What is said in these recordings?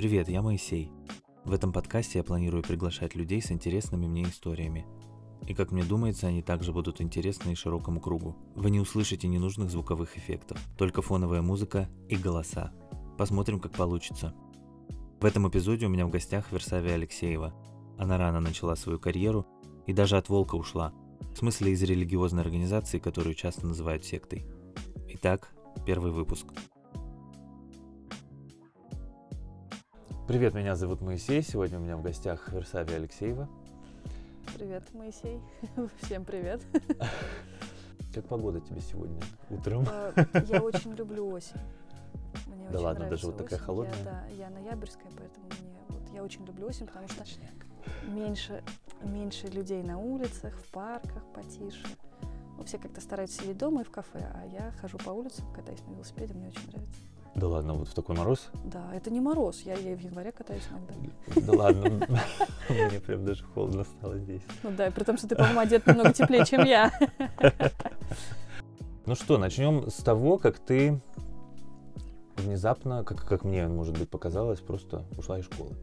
Привет, я Моисей. В этом подкасте я планирую приглашать людей с интересными мне историями. И как мне думается, они также будут интересны и широкому кругу. Вы не услышите ненужных звуковых эффектов, только фоновая музыка и голоса. Посмотрим, как получится. В этом эпизоде у меня в гостях Версавия Алексеева. Она рано начала свою карьеру и даже от волка ушла. В смысле из религиозной организации, которую часто называют сектой. Итак, первый выпуск. Привет, меня зовут Моисей. Сегодня у меня в гостях Версавия Алексеева. Привет, Моисей. Всем привет. Как погода тебе сегодня утром? Э, Я очень люблю осень. Мне Да очень ладно, даже вот такая холодная? Я, да, я ноябрьская, поэтому мне вот я очень люблю осень, потому что меньше, меньше людей на улицах, в парках потише. Ну, все как-то стараются сидеть дома и в кафе, а я хожу по улицам, катаюсь на велосипеде, мне очень нравится. Да ладно, вот в такой мороз? Да, это не мороз, я, я в январе катаюсь иногда. Да ладно, мне прям даже холодно стало здесь. Ну да, при том, что ты, по-моему, одет намного теплее, чем я. Ну что, начнем с того, как ты внезапно, как, как мне, может быть, показалось, просто ушла из школы.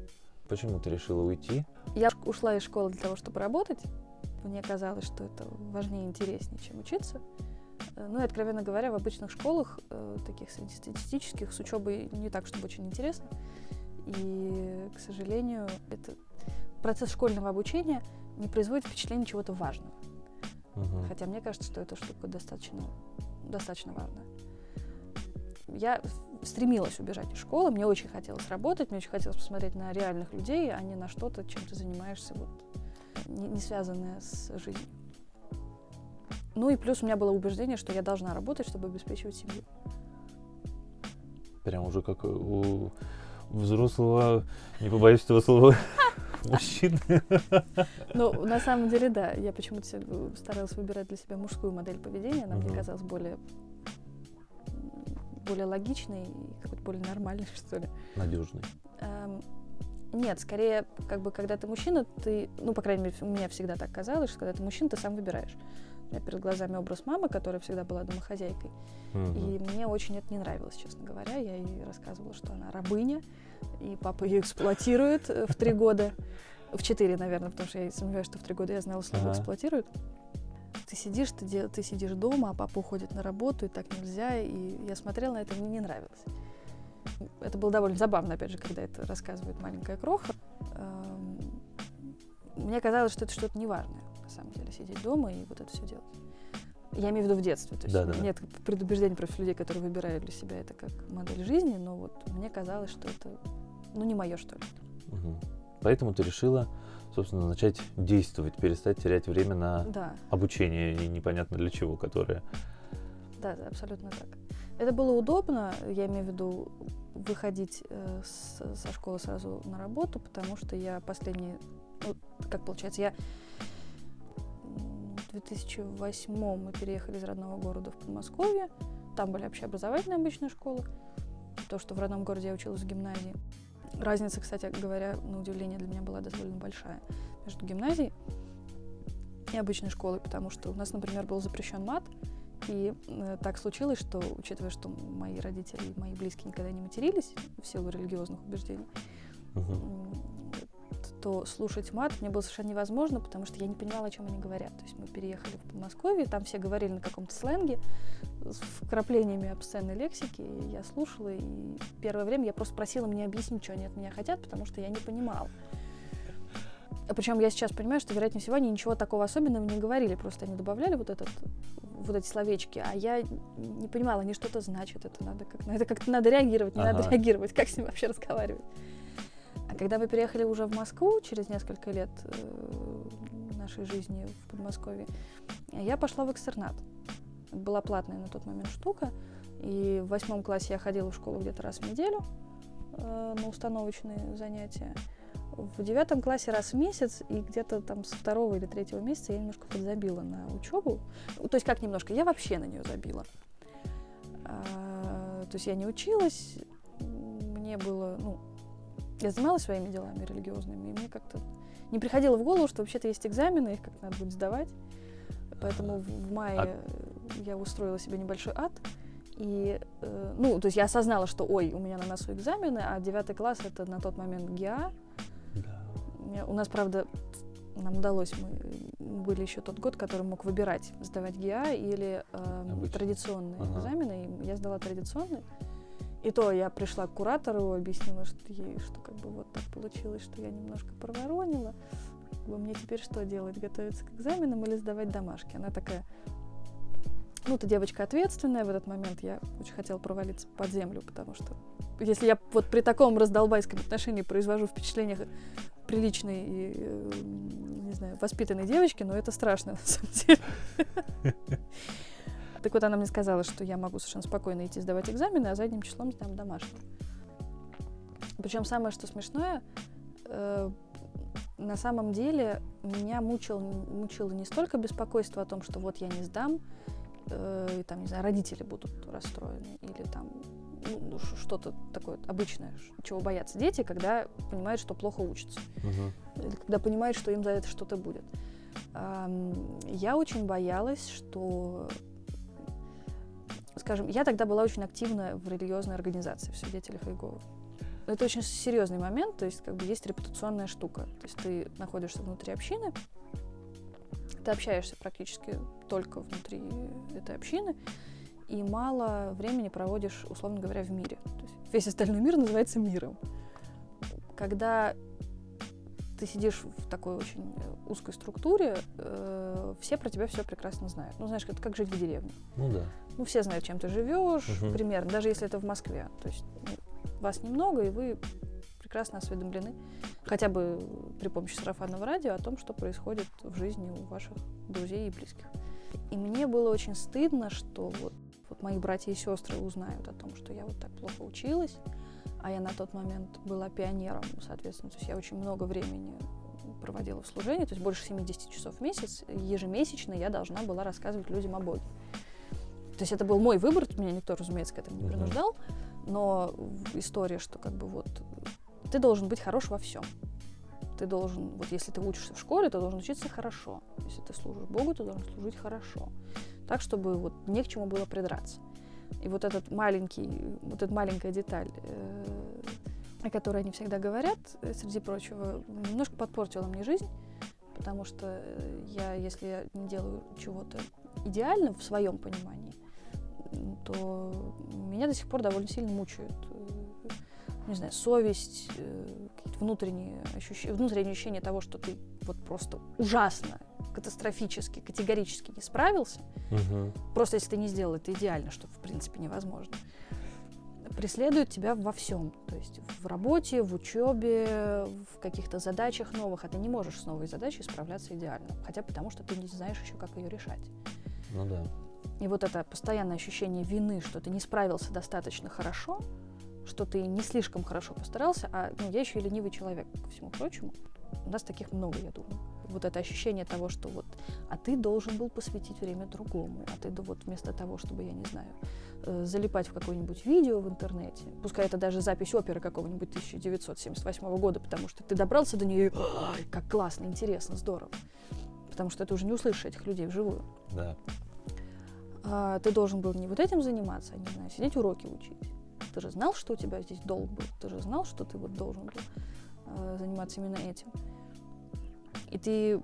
Почему ты решила уйти? Я ушла из школы для того, чтобы работать. Мне казалось, что это важнее и интереснее, чем учиться. Э, Ну и, откровенно говоря, в обычных школах, э, таких среднестатистических, с учебой не так, чтобы очень интересно. И, к сожалению, это процесс школьного обучения не производит впечатления чего-то важного. Мгм. Хотя мне кажется, что эта штука достаточно, достаточно важная. Я стремилась убежать из школы, мне очень хотелось работать, мне очень хотелось посмотреть на реальных людей, а не на что-то, чем ты занимаешься, вот, не, не связанное с жизнью. Ну и плюс у меня было убеждение, что я должна работать, чтобы обеспечивать семью. Прям уже как у взрослого, не побоюсь этого слова, мужчины. Но на самом деле, да, я почему-то старалась выбирать для себя мужскую модель поведения, она мне казалась более, более логичной и какой-то более нормальной, что ли. Надежный. Эм, Нет, скорее, как бы, когда ты мужчина, ты, ну, по крайней мере, у меня всегда так казалось, что когда ты мужчина, ты сам выбираешь. Меня перед глазами образ мамы, которая всегда была домохозяйкой. И мне очень это не нравилось, честно говоря. Я ей рассказывала, что она рабыня, и папа ее эксплуатирует э, в три года. В четыре, наверное, потому что я сомневаюсь, что в три года я знала слово эксплуатирует. Ты сидишь, ты, дел- ты сидишь дома, а папа уходит на работу, и так нельзя. И я смотрела на это, мне не нравилось. Это было довольно забавно, опять же, когда это рассказывает маленькая кроха. Эм, Мне казалось, что это что-то неважное, на самом деле, сидеть дома и вот это все делать. Я имею в виду в детстве. То есть Да-да-да. нет предубеждений против людей, которые выбирают для себя это как модель жизни, но вот мне казалось, что это ну не мое, что ли. Мгм. Поэтому ты решила, собственно, начать действовать, перестать терять время на Да, обучение и непонятно для чего, которое... да, да, абсолютно так. Это было удобно, я имею в виду выходить э, с- со школы сразу на работу, потому что я последние, ну, как получается, я в 2008 мы переехали из родного города в Подмосковье, там были общеобразовательные обычные школы, то, что в родном городе я училась в гимназии. Разница, кстати говоря, на удивление для меня была довольно большая между гимназией и обычной школой, потому что у нас, например, был запрещен мат, и э, так случилось, что, учитывая, что мои родители и мои близкие никогда не матерились в силу религиозных убеждений, Мгм. То слушать мат мне было совершенно невозможно, потому что я не понимала, о чем они говорят. То есть мы переехали в Подмосковье, там все говорили на каком-то сленге с вкраплениями обсценной лексики, и я слушала, и первое время я просто просила мне объяснить, что они от меня хотят, потому что я не понимала. Причем я сейчас понимаю, что, вероятнее всего, они ничего такого особенного не говорили, просто они добавляли вот, этот, вот эти словечки, а я не понимала, они что-то значат, это надо как на это как-то надо реагировать, не надо Ага. реагировать, как с ним вообще разговаривать. А когда мы переехали уже в Москву через несколько лет э, нашей жизни в Подмосковье, я пошла в экстернат. Это была платная на тот момент штука, и в восьмом классе я ходила в школу где-то раз в неделю э, на установочные занятия. В девятом классе раз в месяц, и где-то там с второго или третьего месяца я немножко подзабила на учебу. То есть как немножко, я вообще на нее забила. А, то есть я не училась, мне было, ну, я занималась своими делами религиозными, и мне как-то не приходило в голову, что вообще-то есть экзамены, их как-то надо будет сдавать. Поэтому в, мае А- я устроила себе небольшой ад И, э, ну, то есть я осознала, что, ой, у меня на носу экзамены, а девятый класс это на тот момент ГИА. Да. У нас, правда, нам удалось, мы были еще тот год, который мог выбирать, сдавать ГИА или э, традиционные ага. экзамены. И я сдала традиционный. И то я пришла к куратору, объяснила, что ей, что как бы вот так получилось, что я немножко проворонила. Как бы мне теперь что делать? Готовиться к экзаменам или сдавать домашки? Она такая, ну, ты девочка ответственная. В этот момент я очень хотела провалиться под землю, потому что если я вот при таком раздолбайском отношении произвожу впечатление приличной и, э, не знаю, воспитанной девочки, но это страшно, на самом деле. Так вот, она мне сказала, что я могу совершенно спокойно идти сдавать экзамены, а задним числом сдам домашний. Причем самое, что смешное, э, на самом деле меня мучил, мучило не столько беспокойство о том, что вот я не сдам, э, и там, не знаю, родители будут расстроены, или там ну, что-то такое обычное, чего боятся дети, когда понимают, что плохо учатся, uh-huh. или когда понимают, что им за это что-то будет. Я очень боялась, что скажем, я тогда была очень активна в религиозной организации в свидетелях Иеговы. Это очень серьезный момент, то есть как бы есть репутационная штука. То есть ты находишься внутри общины, ты общаешься практически только внутри этой общины, и мало времени проводишь, условно говоря, в мире. То есть весь остальной мир называется миром. Когда ты сидишь в такой очень узкой структуре, э, все про тебя все прекрасно знают. Ну, знаешь, это как жить в деревне. Ну да. Ну, все знают, чем ты живешь, угу. примерно, даже если это в Москве. То есть ну, вас немного, и вы прекрасно осведомлены, хотя бы при помощи сарафанного радио, о том, что происходит в жизни у ваших друзей и близких. И мне было очень стыдно, что вот, вот мои братья и сестры узнают о том, что я вот так плохо училась, а я на тот момент была пионером, соответственно, то есть я очень много времени проводила в служении, то есть больше 70 часов в месяц, ежемесячно я должна была рассказывать людям о Боге. То есть это был мой выбор, меня никто, разумеется, к этому не принуждал, но история, что как бы вот ты должен быть хорош во всем. Ты должен, вот если ты учишься в школе, ты должен учиться хорошо. Если ты служишь Богу, ты должен служить хорошо. Так, чтобы вот не к чему было придраться. И вот этот маленький, вот эта маленькая деталь, э, о которой они всегда говорят, э, среди прочего, немножко подпортила мне жизнь, потому что э, я, если я не делаю чего-то идеально в своем понимании, то меня до сих пор довольно сильно мучают не знаю, совесть, какие-то внутренние ощущения, внутреннее ощущение того, что ты вот просто ужасно катастрофически, категорически не справился, угу. просто если ты не сделал это идеально, что в принципе невозможно, преследует тебя во всем. То есть в работе, в учебе, в каких-то задачах новых. А ты не можешь с новой задачей справляться идеально. Хотя потому, что ты не знаешь еще, как ее решать. Ну да. И вот это постоянное ощущение вины, что ты не справился достаточно хорошо, что ты не слишком хорошо постарался, а ну, я еще и ленивый человек, ко всему прочему. У нас таких много, я думаю вот это ощущение того, что вот, а ты должен был посвятить время другому, а ты вот вместо того, чтобы, я не знаю, э, залипать в какое-нибудь видео в интернете, пускай это даже запись оперы какого-нибудь 1978 года, потому что ты добрался до нее, и как классно, интересно, здорово, потому что ты уже не услышишь этих людей вживую. Да. А, ты должен был не вот этим заниматься, а, не знаю, сидеть уроки учить. Ты же знал, что у тебя здесь долг был, ты же знал, что ты вот должен был заниматься именно этим. И ты,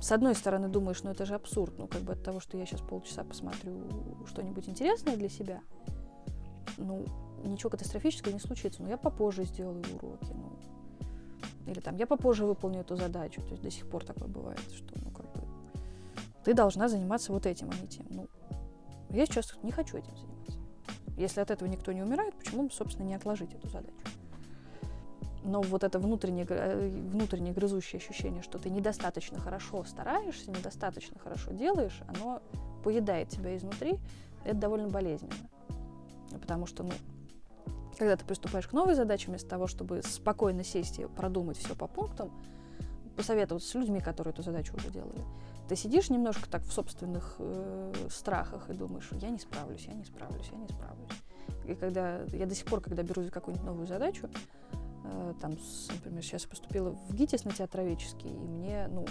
с одной стороны, думаешь, ну это же абсурд, ну как бы от того, что я сейчас полчаса посмотрю что-нибудь интересное для себя, ну ничего катастрофического не случится, но я попозже сделаю уроки, ну или там я попозже выполню эту задачу, то есть до сих пор такое бывает, что ну как бы ты должна заниматься вот этим, а не тем. Ну, я сейчас не хочу этим заниматься. Если от этого никто не умирает, почему бы, собственно, не отложить эту задачу? Но вот это внутреннее, э, внутреннее грызущее ощущение, что ты недостаточно хорошо стараешься, недостаточно хорошо делаешь, оно поедает тебя изнутри, это довольно болезненно. Потому что, ну, когда ты приступаешь к новой задаче, вместо того, чтобы спокойно сесть и продумать все по пунктам, посоветоваться с людьми, которые эту задачу уже делали, ты сидишь немножко так в собственных э, страхах и думаешь, я не справлюсь, я не справлюсь, я не справлюсь. И когда я до сих пор, когда берусь за какую-нибудь новую задачу, там, например, сейчас поступила в ГИТИС на театроведческий, и мне, ну,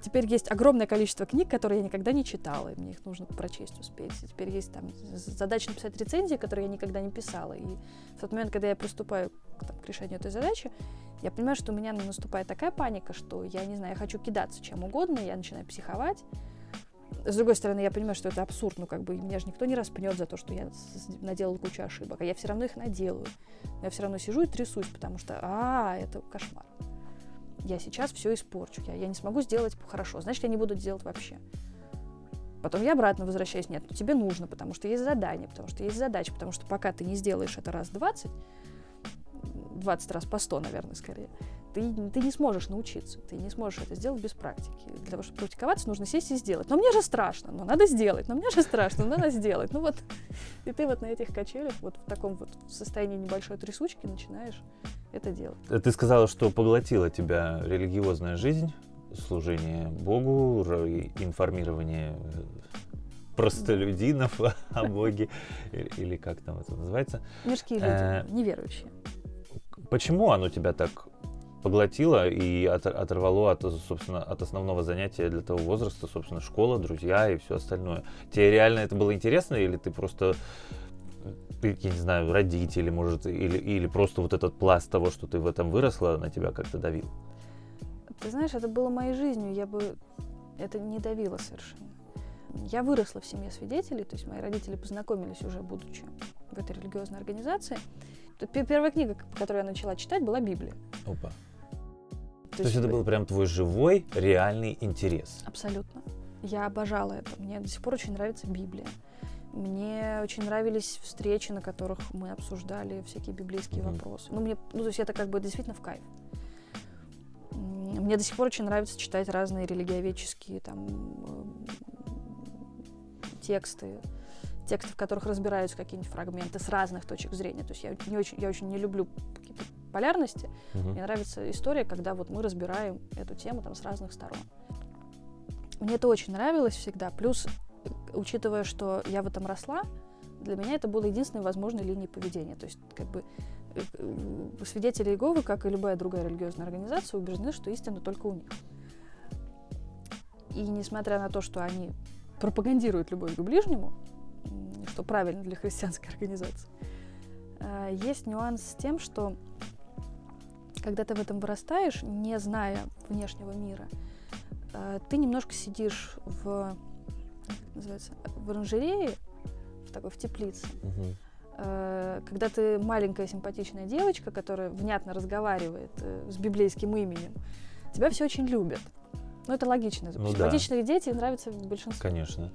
теперь есть огромное количество книг, которые я никогда не читала, и мне их нужно прочесть успеть. И теперь есть там задача написать рецензии, которые я никогда не писала. И в тот момент, когда я приступаю там, к решению этой задачи, я понимаю, что у меня наступает такая паника, что я не знаю, я хочу кидаться чем угодно, я начинаю психовать. С другой стороны, я понимаю, что это абсурд, ну как бы меня же никто не распнет за то, что я наделала кучу ошибок, а я все равно их наделаю. я все равно сижу и трясусь, потому что, а, это кошмар. Я сейчас все испорчу, я, я не смогу сделать хорошо, значит, я не буду делать вообще. Потом я обратно возвращаюсь, нет, ну тебе нужно, потому что есть задание, потому что есть задача, потому что пока ты не сделаешь это раз 20, 20 раз по 100, наверное, скорее, ты, ты не сможешь научиться, ты не сможешь это сделать без практики. Для того, чтобы практиковаться, нужно сесть и сделать. Но мне же страшно, но надо сделать, но мне же страшно, но надо сделать. Ну вот, и ты вот на этих качелях, вот в таком вот состоянии небольшой трясучки начинаешь это делать. Э, ты сказала, что поглотила тебя религиозная жизнь, служение Богу, информирование э, простолюдинов о Боге, или как там это называется. Мирские люди, э, неверующие. Почему оно тебя так поглотило и от, оторвало от, собственно, от основного занятия для того возраста, собственно, школа, друзья и все остальное. Тебе реально это было интересно или ты просто я не знаю, родители, может, или, или просто вот этот пласт того, что ты в этом выросла, на тебя как-то давил? Ты знаешь, это было моей жизнью, я бы это не давило совершенно. Я выросла в семье свидетелей, то есть мои родители познакомились уже будучи в этой религиозной организации. Первая книга, которую я начала читать, была Библия. Опа. То, То есть это был прям твой живой, реальный интерес? Абсолютно. Я обожала это. Мне до сих пор очень нравится Библия. Мне очень нравились встречи, на которых мы обсуждали всякие библейские mm-hmm. вопросы. Ну, мне, ну, то есть это как бы действительно в кайф. Мне до сих пор очень нравится читать разные религиоведческие там тексты, тексты, в которых разбираются какие-нибудь фрагменты с разных точек зрения. То есть я не очень, я очень не люблю полярности. Угу. Мне нравится история, когда вот мы разбираем эту тему там с разных сторон. Мне это очень нравилось всегда. Плюс, учитывая, что я в этом росла, для меня это было единственной возможной линией поведения. То есть, как бы, э, свидетели Иеговы, как и любая другая религиозная организация, убеждены, что истина только у них. И несмотря на то, что они пропагандируют любовь к ближнему, что правильно для христианской организации, э, есть нюанс с тем, что когда ты в этом вырастаешь, не зная внешнего мира, э, ты немножко сидишь в, называется, в оранжерее, в такой в теплице. Угу. Когда ты маленькая симпатичная девочка, которая внятно разговаривает с библейским именем, тебя все очень любят. Ну, это логично. Ну, Симпатичные да. дети нравятся большинству. Конечно.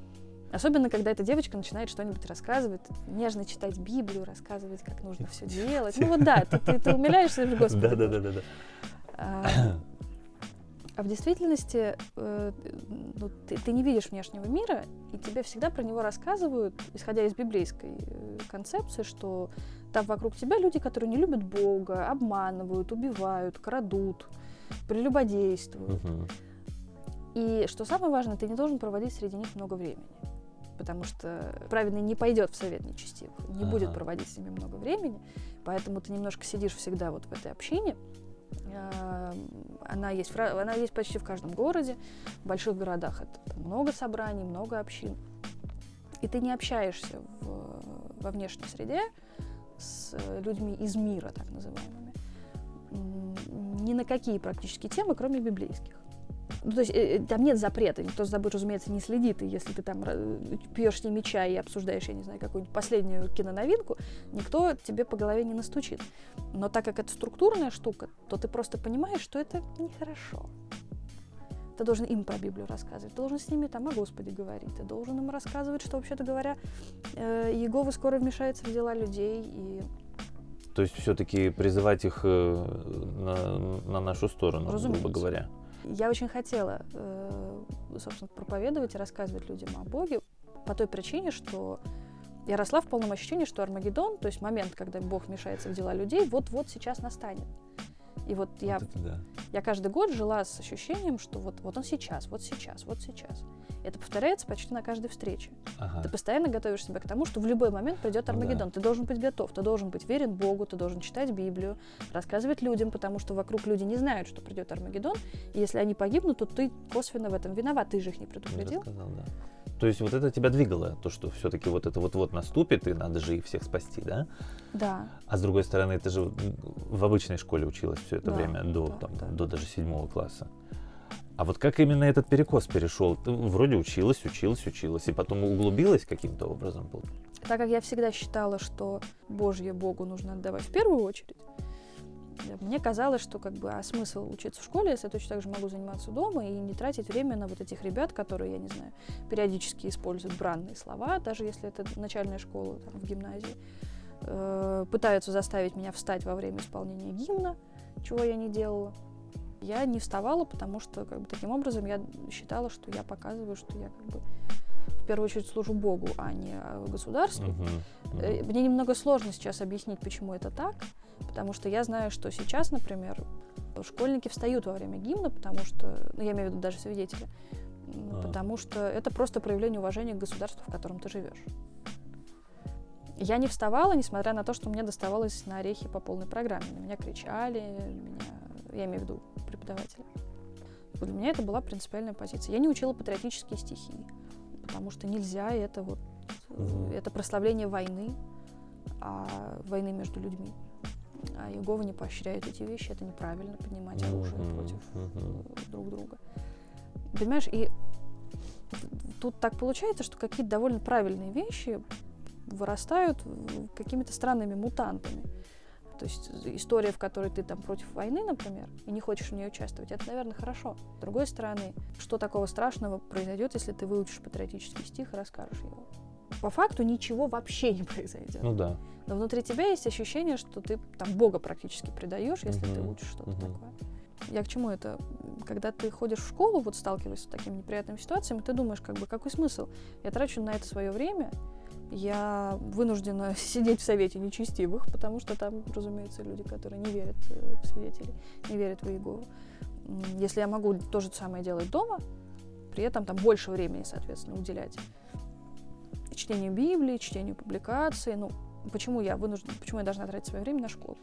Особенно, когда эта девочка начинает что-нибудь рассказывать, нежно читать Библию, рассказывать, как нужно все делать. Ну вот да, ты, ты, ты умиляешься, Господи. Да, да, да, да. А, а в действительности э, ну, ты, ты не видишь внешнего мира, и тебе всегда про него рассказывают, исходя из библейской э, концепции, что там вокруг тебя люди, которые не любят Бога, обманывают, убивают, крадут, прелюбодействуют. Угу. И что самое важное, ты не должен проводить среди них много времени. Потому что праведный не пойдет в совет нечестивых, не ага. будет проводить с ними много времени. Поэтому ты немножко сидишь всегда вот в этой общине. А, она есть, она есть почти в каждом городе. В больших городах это много собраний, много общин. И ты не общаешься в, во внешней среде с людьми из мира, так называемыми, ни на какие практически темы, кроме библейских. Ну, то есть э, э, там нет запрета, никто за тобой, разумеется, не следит, и если ты там э, пьешь с ними чай и обсуждаешь, я не знаю, какую-нибудь последнюю киноновинку, никто тебе по голове не настучит. Но так как это структурная штука, то ты просто понимаешь, что это нехорошо. Ты должен им про Библию рассказывать, ты должен с ними там о Господе говорить, ты должен им рассказывать, что, вообще-то говоря, Иегова скоро вмешается в дела людей, и то есть все-таки призывать их на, на нашу сторону, Разумеется. грубо говоря. Я очень хотела, э, собственно, проповедовать и рассказывать людям о Боге по той причине, что я росла в полном ощущении, что Армагеддон, то есть момент, когда Бог вмешается в дела людей, вот-вот сейчас настанет. И вот я, Вот да. я каждый год жила с ощущением, что вот, вот он сейчас, вот сейчас, вот сейчас. Это повторяется почти на каждой встрече. Ага. Ты постоянно готовишь себя к тому, что в любой момент придет Ну да. Армагеддон. Ты должен быть готов, ты должен быть верен Богу, ты должен читать Библию, рассказывать людям, потому что вокруг люди не знают, что придет Армагеддон. И если они погибнут, то ты косвенно в этом виноват, ты же их не Не предупредил. рассказал, да. То есть вот это тебя двигало, то, что все-таки вот это вот-вот наступит, и надо же их всех спасти, да? Да, А с другой стороны, ты же в обычной школе училась все это Да, время, до, да, там, да. до даже седьмого класса. А вот как именно этот перекос перешел? Ты вроде училась, училась, училась, и потом углубилась каким-то образом? был? так как я всегда считала, что Божье Богу нужно отдавать в первую очередь, мне казалось, что как бы, а смысл учиться в школе, если я точно так же могу заниматься дома и не тратить время на вот этих ребят, которые, я не знаю, периодически используют бранные слова, даже если это начальная школа там, в гимназии, э, пытаются заставить меня встать во время исполнения гимна, чего я не делала. Я не вставала, потому что как бы, таким образом я считала, что я показываю, что я как бы в первую очередь служу Богу, а не э, государству. Мгм. Э, Мне немного сложно сейчас объяснить, почему это так, потому что я знаю, что сейчас, например, школьники встают во время гимна, потому что, ну, я имею в виду даже свидетели, А. потому что это просто проявление уважения к государству, в котором ты живешь. Я не вставала, несмотря на то, что мне доставалось на орехи по полной программе. На меня кричали, меня, я имею в виду преподаватели. Вот Для меня это была принципиальная позиция. Я не учила патриотические стихи, потому что нельзя это вот это прославление войны, а войны между людьми. А Иегова не поощряет эти вещи, это неправильно поднимать оружие Мгм, против э, друг друга. Понимаешь, и тут так получается, что какие-то довольно правильные вещи вырастают какими-то странными мутантами. То есть история, в которой ты там против войны, например, и не хочешь в ней участвовать, это, наверное, хорошо. С другой стороны, что такого страшного произойдет, если ты выучишь патриотический стих и расскажешь его? По факту ничего вообще не произойдет. Ну да. Но внутри тебя есть ощущение, что ты там Бога практически предаешь, если ты Мгм, учишь что-то мгм. такое. Я к чему это? Когда ты ходишь в школу, вот сталкиваясь с такими неприятными ситуациями, ты думаешь, как бы, какой смысл? Я трачу на это свое время, я вынуждена сидеть в совете нечестивых, потому что там, разумеется, люди, которые не верят э, в свидетелей, не верят в Иегову. Если я могу то же самое делать дома, при этом там больше времени, соответственно, уделять чтению Библии, чтению публикаций, ну, почему я вынуждена, почему я должна тратить свое время на школу?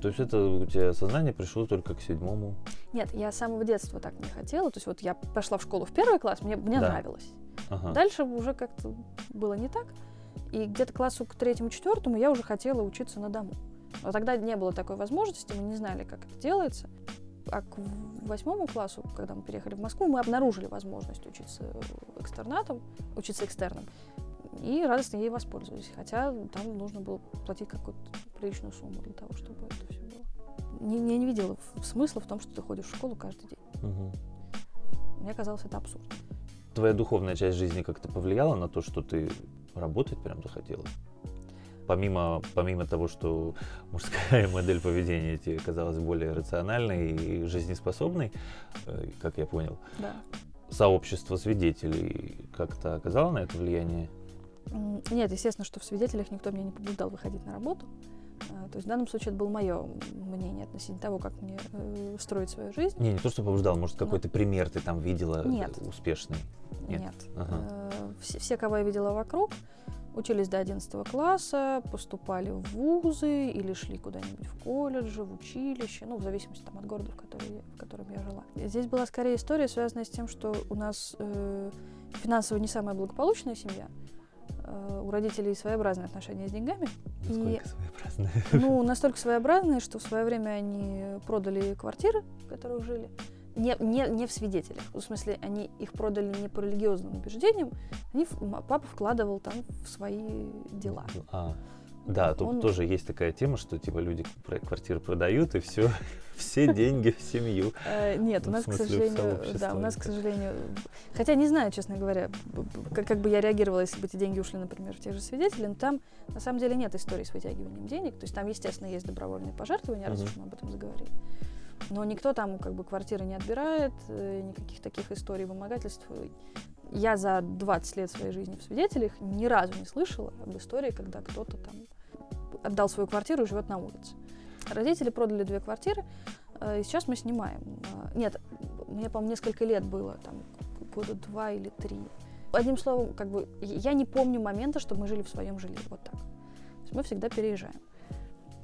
То есть это у тебя сознание пришло только к седьмому? Нет, я с самого детства так не хотела. То есть вот я пошла в школу в первый класс, мне, мне Да. нравилось. Ага. Дальше уже как-то было не так. И где-то классу к третьему, четвертому я уже хотела учиться на дому. Но тогда не было такой возможности, мы не знали, как это делается. А к восьмому классу, когда мы переехали в Москву, мы обнаружили возможность учиться экстернатом, учиться экстерном. И радостно ей воспользовались. Хотя там нужно было платить какую-то приличную сумму для того, чтобы это все было. Не, я не видела смысла в том, что ты ходишь в школу каждый день. Мгм. Мне казалось это абсурд. Твоя духовная часть жизни как-то повлияла на то, что ты работать прям захотела? Помимо, помимо того, что мужская модель поведения тебе казалась более рациональной и жизнеспособной, э, как я понял, Да. сообщество свидетелей как-то оказало на это влияние? Нет, естественно, что в свидетелях никто меня не побуждал выходить на работу. А, То есть в данном случае это было мое мнение относительно того, как мне э, строить свою жизнь. Не, не то, что побуждал, может, какой-то пример ты там видела э, Нет. успешный? Нет. Нет. Ага. Э, Все, все, кого я видела вокруг, учились до 11 класса, поступали в вузы или шли куда-нибудь в колледжи, в училище, ну, в зависимости там, от города, в, который в котором я жила. Здесь была скорее история, связанная с тем, что у нас э, финансово не самая благополучная семья. Э, у родителей своеобразные отношения с деньгами. Насколько своеобразно. Ну, настолько своеобразные, что в свое время они продали квартиры, в которых жили. Не, не, не в свидетелях. В смысле, они их продали не по религиозным убеждениям. Они, папа вкладывал там в свои дела. А, да, тут Он- тоже есть такая тема, что типа люди квартиры продают и все, все деньги в семью. Э, нет, у Ну, нас, к сожалению, да, у нас, к сожалению, хотя не знаю, честно говоря, как, бы я реагировала, если бы эти деньги ушли, например, в тех же свидетелей, но там на самом деле нет истории с вытягиванием денег, то есть там, естественно, есть добровольные пожертвования, раз уж мы об этом заговорили. Но никто там как бы квартиры не отбирает, э, никаких таких историй вымогательств. Я за 20 лет своей жизни в свидетелях ни разу не слышала об истории, когда кто-то там отдал свою квартиру и живет на улице. Родители продали две квартиры, Э, и сейчас мы снимаем. Э, нет, мне, по-моему, несколько лет было, там, года два или три. Одним словом, как бы, я не помню момента, чтобы мы жили в своем жилье, вот так. То есть мы всегда переезжаем.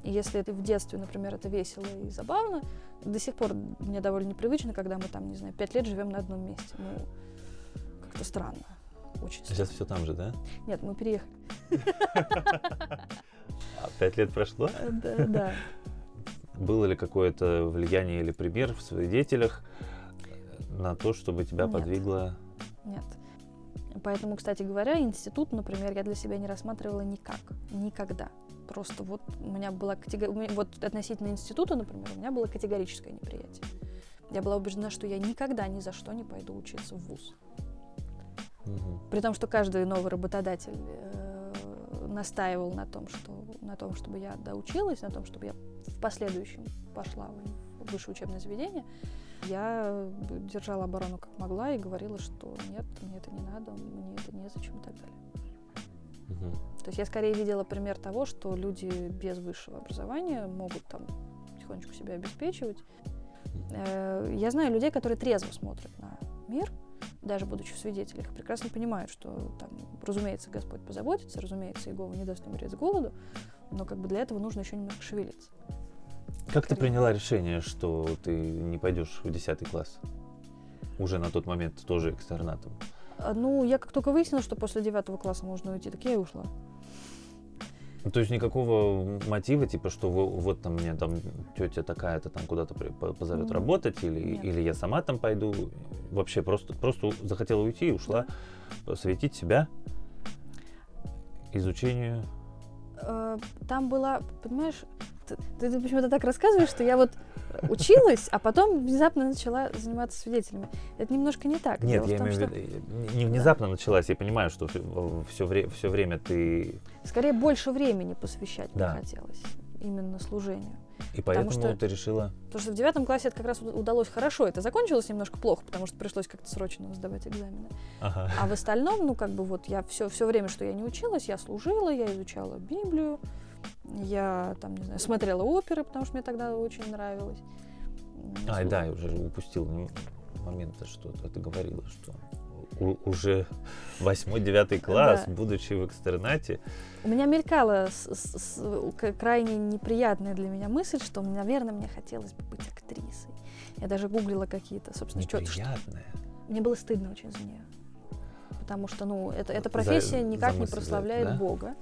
И если это в детстве, например, это весело и забавно, до сих пор мне довольно непривычно, когда мы там, не знаю, пять лет живем на одном месте. Ну, как-то странно. Очень Сейчас все там же, да? Нет, мы переехали. А пять лет прошло? Э, да, да. Было ли какое-то влияние или пример в свидетелях на то, чтобы тебя Нет. подвигло? Нет. Поэтому, кстати говоря, институт, например, я для себя не рассматривала никак. Никогда. Просто вот у меня была категория... Вот относительно института, например, у меня было категорическое неприятие. Я была убеждена, что я никогда ни за что не пойду учиться в ВУЗ. Угу. При том, что каждый новый работодатель э, настаивал на том, что, на том, чтобы я доучилась, на том, чтобы я в последующем пошла в высшее учебное заведение, я держала оборону как могла и говорила, что нет, мне это не надо, мне это незачем и так далее. Угу. То есть я скорее видела пример того, что люди без высшего образования могут там потихонечку себя обеспечивать. Э, Я знаю людей, которые трезво смотрят на мир, даже будучи в свидетелях, прекрасно понимают, что там, разумеется, Господь позаботится, разумеется, Иегова не даст умереть с голоду, но как бы для этого нужно еще немножко шевелиться. Как ты приняла решение, что ты не пойдешь в 10 класс? Уже на тот момент тоже экстернатом. А, Ну, я как только выяснила, что после девятого класса можно уйти, так я и ушла. Ну, то есть никакого мотива, типа, что во- вот там мне там тетя такая-то там куда-то позовет М, работать, или, нет. или я сама там пойду. Вообще просто, просто захотела уйти и ушла посвятить себя изучению. Э, Там была, понимаешь, ты, ты почему-то так рассказываешь, что я вот училась, а потом внезапно начала заниматься свидетелями. Это немножко не так. Нет, Дело я том, имею в что виду, э, не внезапно началась, я понимаю, что все, все время ты... скорее больше времени посвящать Да. мне хотелось именно служению. И поэтому что- ты решила... Потому что в девятом классе это как раз уд- удалось хорошо. Это закончилось немножко плохо, потому что пришлось как-то срочно сдавать экзамены. Ага. А в остальном, ну, как бы вот я все, все время, что я не училась, я служила, я изучала Библию, я там, не знаю, смотрела оперы, потому что мне тогда очень нравилось. А, слу- да, я уже упустил м- момент, что ты говорила, что уже восьмой-девятый класс, Да. будучи в экстернате, У меня мелькала с- с- с- крайне неприятная для меня мысль, что, наверное, мне хотелось бы быть актрисой. Я даже гуглила какие-то, собственно, чё- что- неприятное. Мне было стыдно очень за нее. Потому что, ну, это, эта профессия за никак не за это, прославляет да? Бога,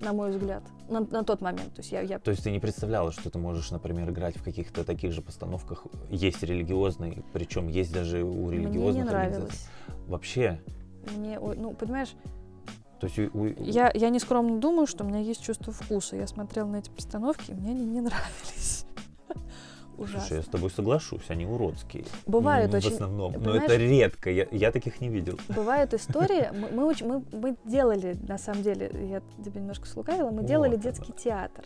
на мой взгляд, на, на тот момент. То есть я, я То есть ты не представляла, что ты можешь, например, играть в каких-то таких же постановках, есть религиозные, причем есть даже у мне религиозных не организаций. нравилось. Вообще, Мне, ну, понимаешь, то есть у- у- я, я не скромно думаю, что у меня есть чувство вкуса. Я смотрела на эти постановки, и мне они не нравились. Ужасно. Слушай, я с тобой соглашусь, они уродские. Бывают М, очень- В основном, но это редко, я, я таких не видел. Бывают истории, мы, мы, мы, мы делали, на самом деле, я тебе немножко слукавила, мы делали Вот детский театр,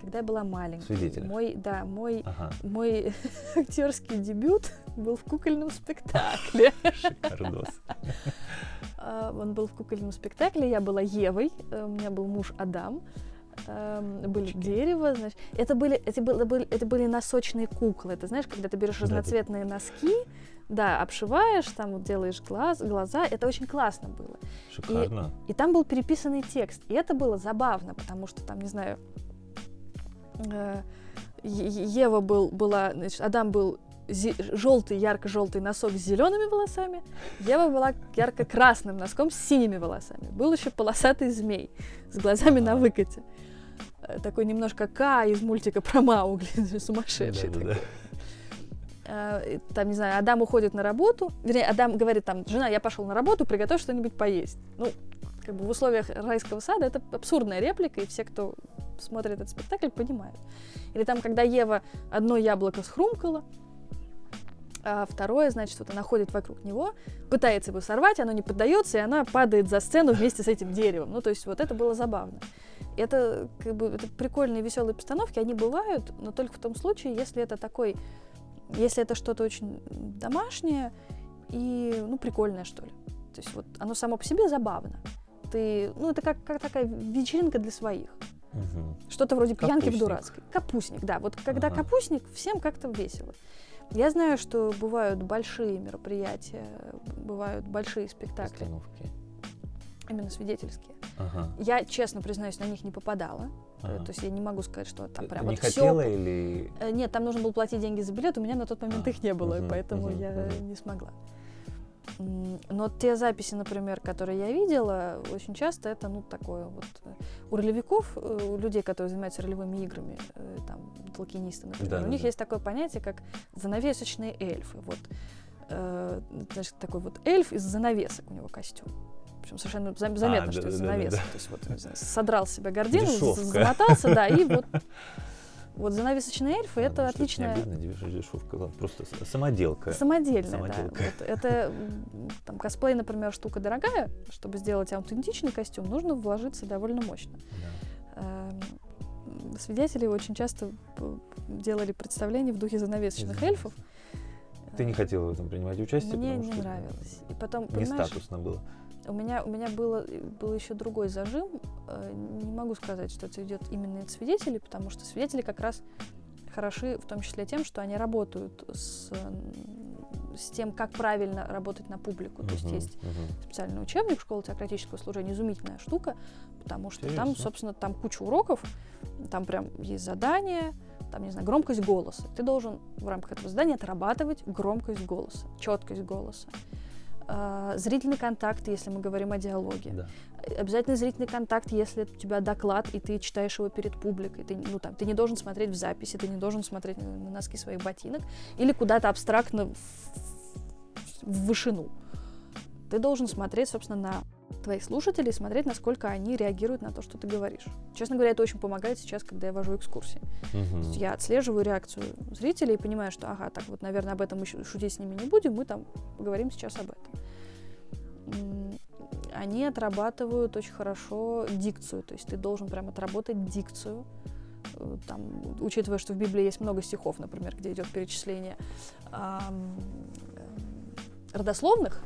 когда я была маленькая. Свидетеля. Мой, да, мой, Ага, мой актерский дебют был в кукольном спектакле. шикардос. А, Он был в кукольном спектакле, я была Евой, э, у меня был муж Адам, эм, были Очки. дерево, значит. Это были, было- были, это были носочные куклы. Это знаешь, когда ты берешь разноцветные носки, да, обшиваешь, там вот делаешь глаз, глаза, это очень классно было. Шикарно. И там был переписанный текст. И это было забавно, потому что там, не знаю, э, Ева был, была, значит, Адам был желтый, ярко-желтый носок с зелеными волосами, Ева была ярко-красным носком с синими волосами. Был еще полосатый змей с глазами на выкате. Э, Такой немножко К из мультика про Маугли, сумасшедший Да-да-да. такой. Э, и Там, не знаю, Адам уходит на работу, вернее, Адам говорит там, жена, я пошел на работу, приготовь что-нибудь поесть. Ну, как бы в условиях райского сада это абсурдная реплика, и все, кто смотрит этот спектакль, понимают. Или там, когда Ева одно яблоко схрумкала, а второе, значит, вот она ходит вокруг него, пытается его сорвать, оно не поддается, и она падает за сцену вместе с этим деревом. Ну, то есть вот это было забавно. Это, как бы, это прикольные, веселые постановки, они бывают, но только в том случае, если это такой, если это что-то очень домашнее и, ну, прикольное, что ли. То есть вот оно само по себе забавно. Ты, ну, это как, как такая вечеринка для своих. Мгм. Что-то вроде пьянки в Капустник. дурацкой. Капустник, да. Вот когда Ага. капустник, всем как-то весело. Я знаю, что бывают большие мероприятия, бывают большие спектакли, Постановки. именно свидетельские. Ага. Я, честно признаюсь, на них не попадала. Э, ага. То есть я не могу сказать, что там прям не вот хотела или... Э, Нет, там нужно было платить деньги за билет, у меня на тот момент А, их не было, и мгм, поэтому мгм, я мгм. не смогла. Но те записи, например, которые я видела, очень часто это, ну, такое вот... э, У ролевиков, э, у людей, которые занимаются ролевыми играми, э, там, толкинисты, например, у Да-да-да. них есть такое понятие, как занавесочные эльфы. Вот, значит, такой вот эльф из занавесок у него костюм. Причем совершенно зам- заметно, что это да-да-да-да-да. занавеска. То есть вот, знаю, содрал с себя гордину, Дешевка. замотался, да, и вот вот занавесочные эльфы это Ладно, чтоб не отличная обидно, деш- дешевка, просто самоделка. Самодельная, Самоделка. да. Вот это там косплей, например, штука дорогая. Чтобы сделать аутентичный костюм, нужно вложиться довольно мощно. Да. Эм, Свидетели очень часто делали представления в духе занавесочных эльфов. Ты не хотела в этом принимать участие? Мне не что нравилось. И потом, Не статусно было. У меня, у меня было, был еще другой зажим. Э, Не могу сказать, что это идет именно от свидетелей, потому что свидетели как раз хороши в том числе тем, что они работают с, с тем, как правильно работать на публику. То есть есть мгм. специальный учебник школы теократического служения, изумительная штука, потому что там, Интересно. собственно, там куча уроков, там прям есть задания, там, не знаю, громкость голоса. Ты должен в рамках этого задания отрабатывать громкость голоса, четкость голоса. А, Зрительный контакт, если мы говорим о диалоге. Да. Обязательно зрительный контакт, если у тебя доклад, и ты читаешь его перед публикой. Ты, ну, там, ты не должен смотреть в записи, ты не должен смотреть на, на носки своих ботинок или куда-то абстрактно в, в вышину. Ты должен смотреть, собственно, на твоих слушателей, смотреть, насколько они реагируют на то, что ты говоришь. Честно говоря, это очень помогает сейчас, когда я вожу экскурсии. Есть я отслеживаю реакцию зрителей и понимаю, что, ага, так вот, наверное, об этом мы шутить с ними не будем, мы там поговорим сейчас об этом. Они отрабатывают очень хорошо дикцию, то есть ты должен прям отработать дикцию. Э, Там, учитывая, что в Библии есть много стихов, например, где идет перечисление эм, родословных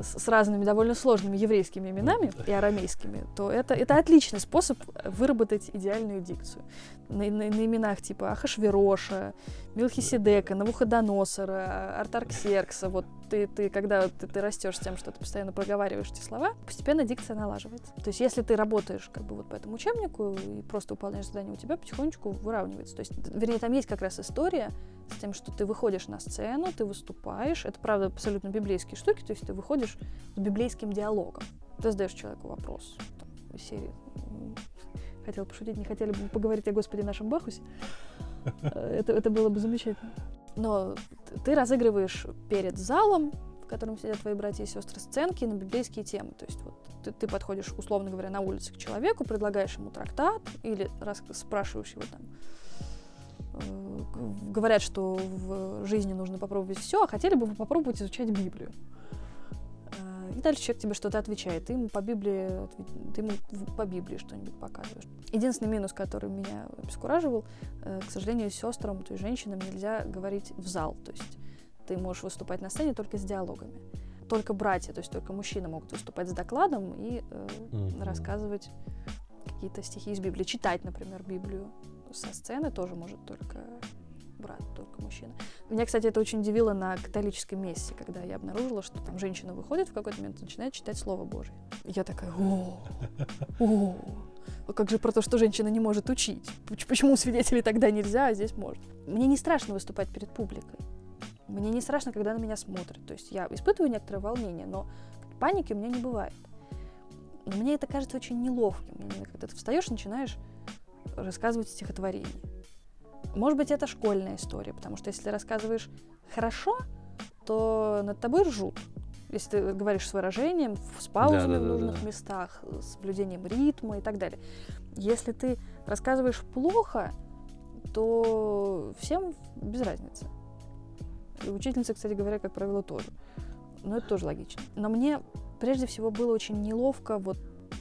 с, с разными довольно сложными еврейскими именами и арамейскими, то это, это отличный способ выработать идеальную дикцию. На, на- на именах типа Ахашвероша, Милхиседека, Навуходоносора, Артарксеркса. Вот ты, ты когда ты, ты растешь с тем, что ты постоянно проговариваешь эти слова, постепенно дикция налаживается. То есть если ты работаешь как бы вот по этому учебнику и просто выполняешь задание, у тебя потихонечку выравнивается. То есть, вернее, там есть как раз история с тем, что ты выходишь на сцену, ты выступаешь. Это, правда, абсолютно библейские штуки, то есть ты выходишь с библейским диалогом. Ты задаешь человеку вопрос там, из серии. м, Хотела пошутить, не хотели бы поговорить о Господе нашем Бахусе. Э, Это, это было бы замечательно. Но ты разыгрываешь перед залом, в котором сидят твои братья и сестры, сценки на библейские темы. То есть вот ты, ты подходишь, условно говоря, на улице к человеку, предлагаешь ему трактат или раз, спрашиваешь его там, э, говорят, что в жизни нужно попробовать все, а хотели бы вы попробовать изучать Библию. Э, И дальше человек тебе что-то отвечает. Ты ему по Библии, ты ему по Библии что-нибудь показываешь. Единственный минус, который меня обескураживал, э, к сожалению, сестрам, то есть женщинам нельзя говорить в зал. То есть ты можешь выступать на сцене только с диалогами. Только братья, то есть только мужчины могут выступать с докладом и э, рассказывать какие-то стихи из Библии. Читать, например, Библию со сцены тоже может только брат, только мужчина. Меня, кстати, это очень удивило на католической мессе, когда я обнаружила, что там женщина выходит в какой-то момент и начинает читать Слово Божье. Я такая, о, о, а как же про то, что женщина не может учить? Поч- Почему у свидетелей тогда нельзя, а здесь может? Мне не страшно выступать перед публикой. Мне не страшно, когда на меня смотрят. То есть я испытываю некоторое волнение, но паники у меня не бывает. Но мне это кажется очень неловким. Когда ты встаешь начинаешь рассказывать стихотворение. Может быть, это школьная история, потому что если рассказываешь хорошо, то над тобой ржут. Если ты говоришь с выражением, в- с паузами в Да-да-да-да. нужных местах, с соблюдением ритма и так далее. Если ты рассказываешь плохо, то всем без разницы. И учительница, кстати говоря, как правило, тоже. Но это тоже логично. Но мне прежде всего было очень неловко вот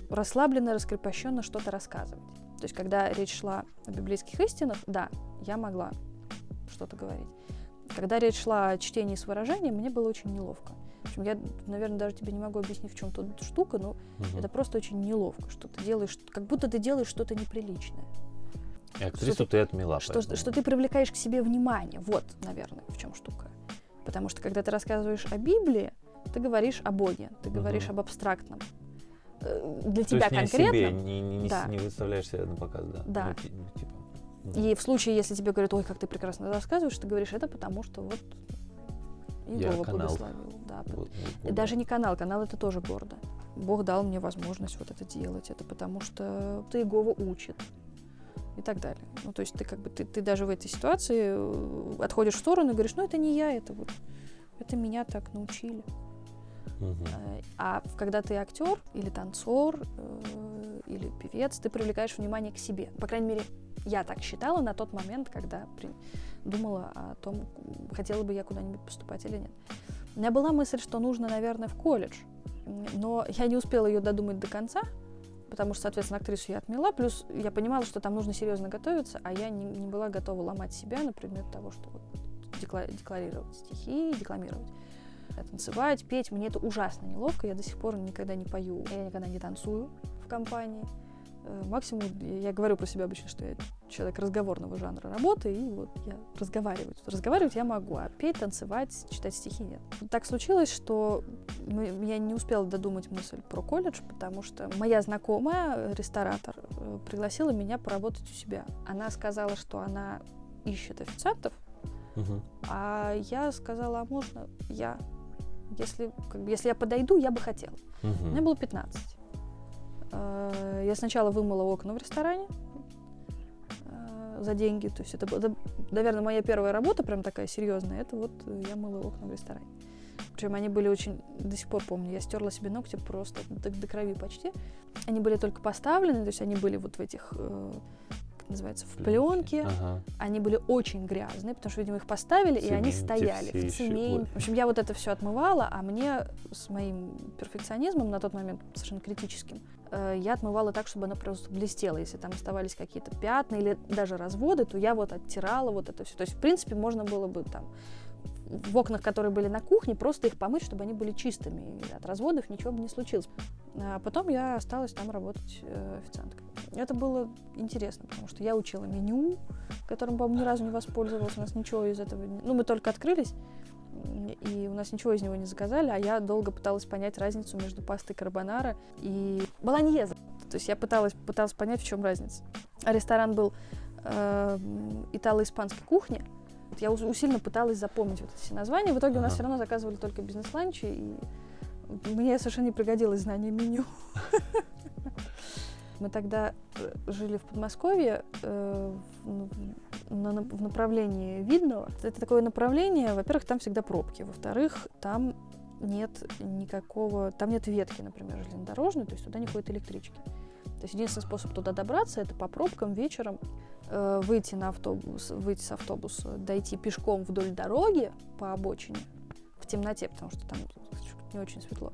расслабленно, раскрепощенно что-то рассказывать. То есть, когда речь шла о библейских истинах, да, я могла что-то говорить. Когда речь шла о чтении с выражением, мне было очень неловко. общем, я, наверное, даже тебе не могу объяснить, в чем тут штука, но Мгм. это просто очень неловко, что ты делаешь, как будто ты делаешь что-то неприличное. И актрису что ты отмела. Что, что ты привлекаешь к себе внимание. Вот, наверное, в чем штука. Потому что когда ты рассказываешь о Библии, ты говоришь о Боге, ты говоришь Мгм. об абстрактном. Э, Для То тебя есть не о конкретно. себе, не, не, не, Да. не выставляешь себя на показ, да? Да. Ну, ну, типа. И в случае, если тебе говорят, ой, как ты прекрасно рассказываешь, ты говоришь, это потому что вот Иегова благословил. Да. Вот- вот- даже да. не канал, канал это тоже гордо. Бог дал мне возможность вот это делать. Это потому что ты Иегова учит. И так далее. Ну, то есть ты как бы, ты, ты даже в этой ситуации э, отходишь в сторону и говоришь, ну, это не я, это вот, это меня так научили. Э, А когда ты актер или танцор э, или певец, ты привлекаешь внимание к себе. По крайней мере, я так считала на тот момент, когда при- думала о том, хотела бы я куда-нибудь поступать или нет. У меня была мысль, что нужно, наверное, в колледж, но я не успела ее додумать до конца, потому что, соответственно, актрису я отмела, плюс я понимала, что там нужно серьезно готовиться, а я не, не была готова ломать себя на предмет того, что вот декла- декларировать стихи, декламировать танцевать, петь. Мне это ужасно неловко. Я до сих пор никогда не пою, я никогда не танцую в компании. Э, Максимум, я говорю про себя обычно, что я человек разговорного жанра работы, и вот я разговариваю. Разговаривать я могу, а петь, танцевать, читать стихи нет. Так случилось, что я не успела додумать мысль про колледж, потому что моя знакомая, ресторатор, э, пригласила меня поработать у себя. Она сказала, что она ищет официантов, Мгм. а я сказала, а можно я? Если, как бы, если я подойду, я бы хотела. Мгм. Мне было 15. Э, Я сначала вымыла окна в ресторане э, за деньги. То есть это, была- это, наверное, моя первая работа, прям такая серьезная. Это вот я мыла окна в ресторане. Причем они были очень, до сих пор помню, я стерла себе ногти просто до, до крови почти. Они были только поставлены, то есть они были вот в этих, э, как называется, в пленке. Ага. Они были очень грязные, потому что, видимо, их поставили, и они Цементе стояли в еще. цементе. Ой. В общем, я вот это все отмывала, а мне с моим перфекционизмом на тот момент совершенно критическим, э, я отмывала так, чтобы она просто блестела. Если там оставались какие-то пятна или даже разводы, то я вот оттирала вот это все. То есть, в принципе, можно было бы там в окнах, которые были на кухне, просто их помыть, чтобы они были чистыми. И от разводов ничего бы не случилось. А потом я осталась там работать э, официанткой. Это было интересно, потому что я учила меню, которым, по-моему, ни разу не воспользовалась. У нас ничего из этого... Ну, мы только открылись, и у нас ничего из него не заказали, а я долго пыталась понять разницу между пастой карбонара и болоньезе. То есть я пыталась, пыталась понять, в чем разница. Ресторан был э, итало-испанской кухни. Я ус- усиленно пыталась запомнить вот эти все названия. В итоге у нас Ага. все равно заказывали только бизнес-ланчи, и мне совершенно не пригодилось знание меню. Мы тогда э, жили в Подмосковье э, в, в- на- в направлении Видного. Это такое направление, во-первых, там всегда пробки, во-вторых, там нет никакого, там нет ветки, например, железнодорожной, то есть туда не ходят электрички. То есть единственный способ туда добраться это по пробкам вечером э, выйти на автобус, выйти с автобуса, дойти пешком вдоль дороги по обочине в темноте, потому что там не очень светло.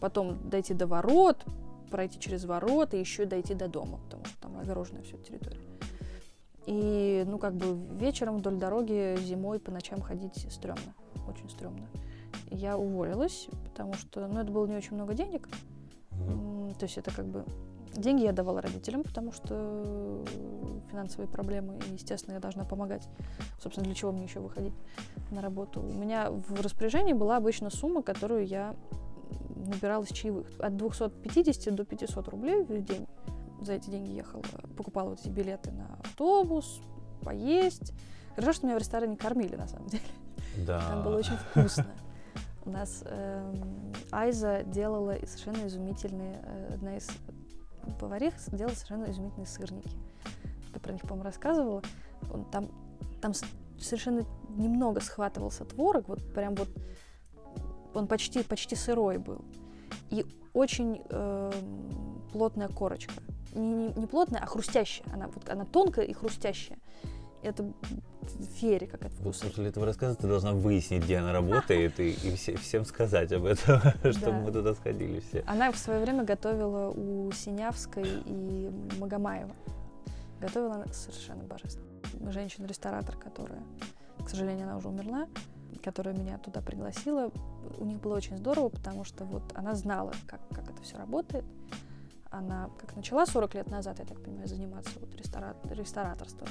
Потом дойти до ворот, пройти через ворота и еще дойти до дома, потому что там огороженная вся территория. И, ну, как бы вечером вдоль дороги зимой по ночам ходить стрёмно, очень стрёмно. Я уволилась, потому что, ну, это было не очень много денег, То есть это как бы деньги я давала родителям, потому что финансовые проблемы, и, естественно, я должна помогать. Собственно, для чего мне еще выходить на работу? У меня в распоряжении была обычно сумма, которую я набирала с чаевых. От 250 до 500 рублей в день. За эти деньги ехала, покупала вот эти билеты на автобус, поесть. Хорошо, что меня в ресторане кормили, на самом деле. Да. Там было очень вкусно. У нас эм, Айза делала совершенно изумительные, э, одна из поварих делала совершенно изумительные сырники. Я про них, по-моему, рассказывала. Он там, там совершенно немного схватывался творог, вот прям вот он почти, почти сырой был. И очень эм, плотная корочка. Не, не- не плотная, а хрустящая. Она, вот, она тонкая и хрустящая. Это феерия какая-то Вот вкусная. после этого рассказа ты должна выяснить, где она работает, и, и все- всем сказать об этом, чтобы мы туда сходили все. Она в свое время готовила у Синявской и Магомаева. Готовила она совершенно божественно. Женщина-ресторатор, которая, к сожалению, она уже умерла. которая меня туда пригласила, у них было очень здорово, потому что вот она знала, как, как это все работает. Она как начала 40 лет назад, я так понимаю, заниматься вот рестора... рестораторством.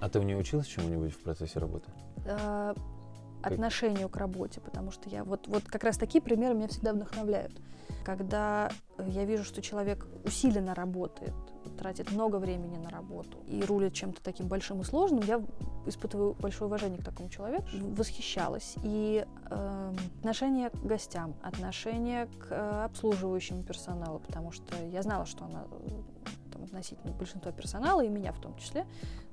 А ты у нее училась чему-нибудь в процессе работы? Э, отношению к работе, потому что я вот, вот как раз такие примеры меня всегда вдохновляют. Когда я вижу, что человек усиленно работает, тратит много времени на работу и рулит чем-то таким большим и сложным, я испытываю большое уважение к такому человеку, восхищалась. И э, отношение к гостям, отношение к э, обслуживающему персоналу, потому что я знала, что она там, относительно большинства персонала, и меня в том числе,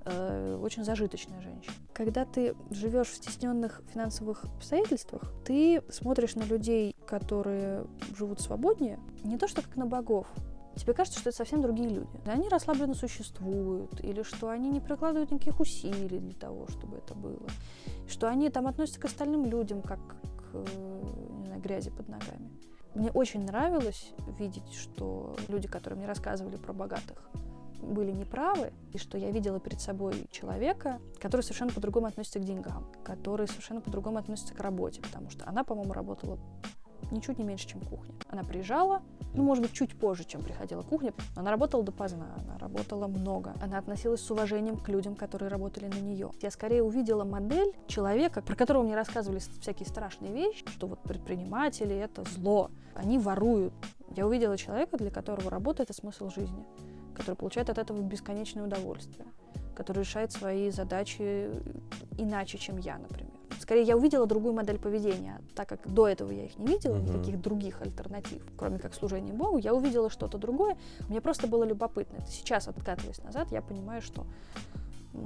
э, очень зажиточная женщина. Когда ты живешь в стесненных финансовых обстоятельствах, ты смотришь на людей, которые живут свободнее, не то что как на богов, тебе кажется, что это совсем другие люди. Они расслабленно существуют, или что они не прикладывают никаких усилий для того, чтобы это было, что они там относятся к остальным людям, как к не знаю, грязи под ногами. Мне очень нравилось видеть, что люди, которые мне рассказывали про богатых, были неправы, и что я видела перед собой человека, который совершенно по-другому относится к деньгам, который совершенно по-другому относится к работе, потому что она, по-моему, работала ничуть не меньше, чем кухня. Она приезжала, ну, может быть, чуть позже, чем приходила кухня. Она работала допоздна, она работала много. Она относилась с уважением к людям, которые работали на нее. Я скорее увидела модель человека, про которого мне рассказывали всякие страшные вещи, что вот предприниматели — это зло, они воруют. Я увидела человека, для которого работа — это смысл жизни, который получает от этого бесконечное удовольствие, который решает свои задачи иначе, чем я, например. Скорее, я увидела другую модель поведения, так как до этого я их не видела, uh-huh. никаких других альтернатив, кроме как служения Богу, я увидела что-то другое, мне просто было любопытно. Это сейчас, откатываясь назад, я понимаю, что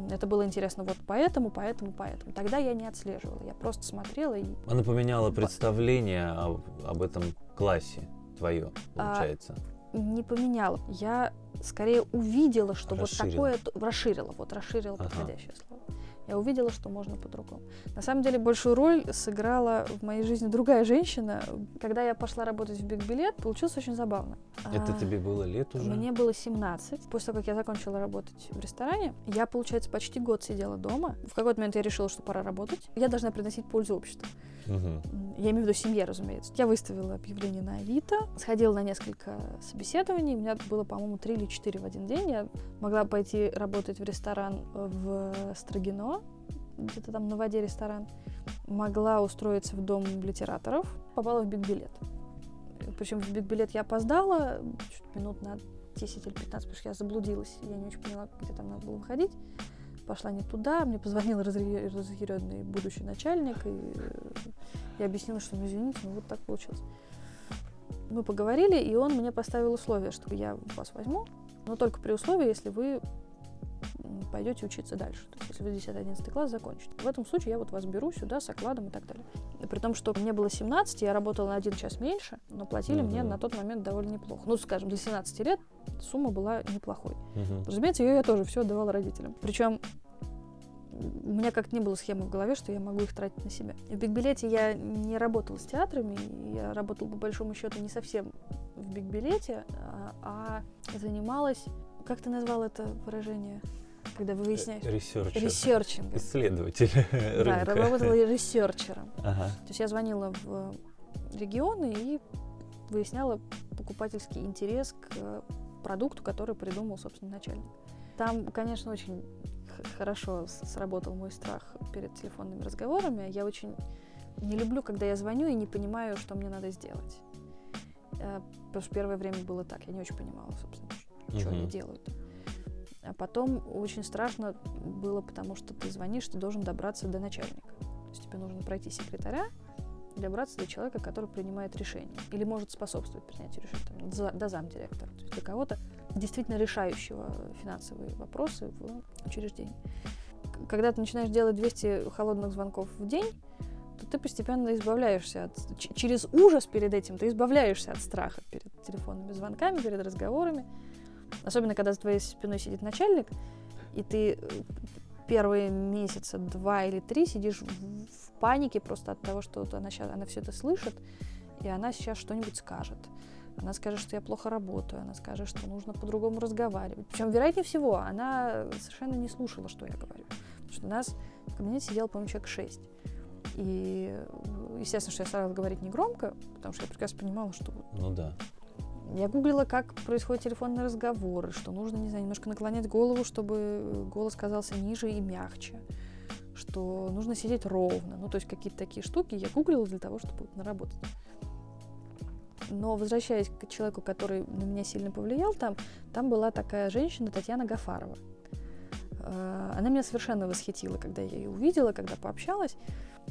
это было интересно вот поэтому, поэтому, поэтому. Тогда я не отслеживала, я просто смотрела и... Она поменяла представление об, об этом классе твое, а, получается. А, не поменяла. Я скорее увидела, что расширила. вот такое... Расширила, вот расширила ага. подходящее слово я увидела, что можно по-другому. На самом деле большую роль сыграла в моей жизни другая женщина. Когда я пошла работать в Биг Билет, получилось очень забавно. Это а, тебе было лет уже? Мне было 17. После того, как я закончила работать в ресторане, я, получается, почти год сидела дома. В какой-то момент я решила, что пора работать. Я должна приносить пользу обществу. Угу. Я имею в виду семье, разумеется. Я выставила объявление на Авито, сходила на несколько собеседований. У меня было, по-моему, три или четыре в один день. Я могла пойти работать в ресторан в Строгино, где-то там на воде ресторан. Могла устроиться в дом литераторов. Попала в Биг-билет. Причем в Биг-билет я опоздала чуть минут на 10 или 15, потому что я заблудилась. Я не очень поняла, где там надо было выходить пошла не туда, мне позвонил разъяренный будущий начальник, и я объяснила, что, ну, извините, ну, вот так получилось. Мы поговорили, и он мне поставил условие, что я вас возьму, но только при условии, если вы пойдете учиться дальше. То есть, если вы 10-11 класс закончите. В этом случае я вот вас беру сюда с окладом и так далее. При том, что мне было 17, я работала на один час меньше, но платили uh-huh. мне на тот момент довольно неплохо. Ну, скажем, для 17 лет сумма была неплохой. Uh-huh. Разумеется, ее я тоже все отдавала родителям. Причем у меня как-то не было схемы в голове, что я могу их тратить на себя. В Биг-билете я не работала с театрами, я работала по большому счету не совсем в Биг-билете, а, а занималась, как ты назвал это выражение? когда вы выясняете... Researcher. Researching. Исследователь Да, работала ресерчером. Ага. То есть я звонила в регионы и выясняла покупательский интерес к продукту, который придумал, собственно, начальник. Там, конечно, очень хорошо сработал мой страх перед телефонными разговорами. Я очень не люблю, когда я звоню и не понимаю, что мне надо сделать. Э, потому что первое время было так, я не очень понимала, собственно, что они делают. А потом очень страшно было, потому что ты звонишь, ты должен добраться до начальника. То есть тебе нужно пройти секретаря, добраться до человека, который принимает решение или может способствовать принятию решения, там, до замдиректора. То есть для кого-то действительно решающего финансовые вопросы в учреждении. Когда ты начинаешь делать 200 холодных звонков в день, то ты постепенно избавляешься от... Через ужас перед этим ты избавляешься от страха перед телефонными звонками, перед разговорами. Особенно, когда за твоей спиной сидит начальник, и ты э, первые месяца, два или три сидишь в, панике просто от того, что она, сейчас, она все это слышит, и она сейчас что-нибудь скажет. Она скажет, что я плохо работаю, она скажет, что нужно по-другому разговаривать. Причем, вероятнее всего, она совершенно не слушала, что я говорю. Потому что у нас в кабинете сидело, по-моему, человек шесть. И, естественно, что я старалась говорить не громко, потому что я прекрасно понимала, что... Ну да. Я гуглила, как происходят телефонные разговоры, что нужно, не знаю, немножко наклонять голову, чтобы голос казался ниже и мягче, что нужно сидеть ровно. Ну, то есть какие-то такие штуки я гуглила для того, чтобы наработать. Но возвращаясь к человеку, который на меня сильно повлиял, там, там была такая женщина Татьяна Гафарова. Э, она меня совершенно восхитила, когда я ее увидела, когда пообщалась.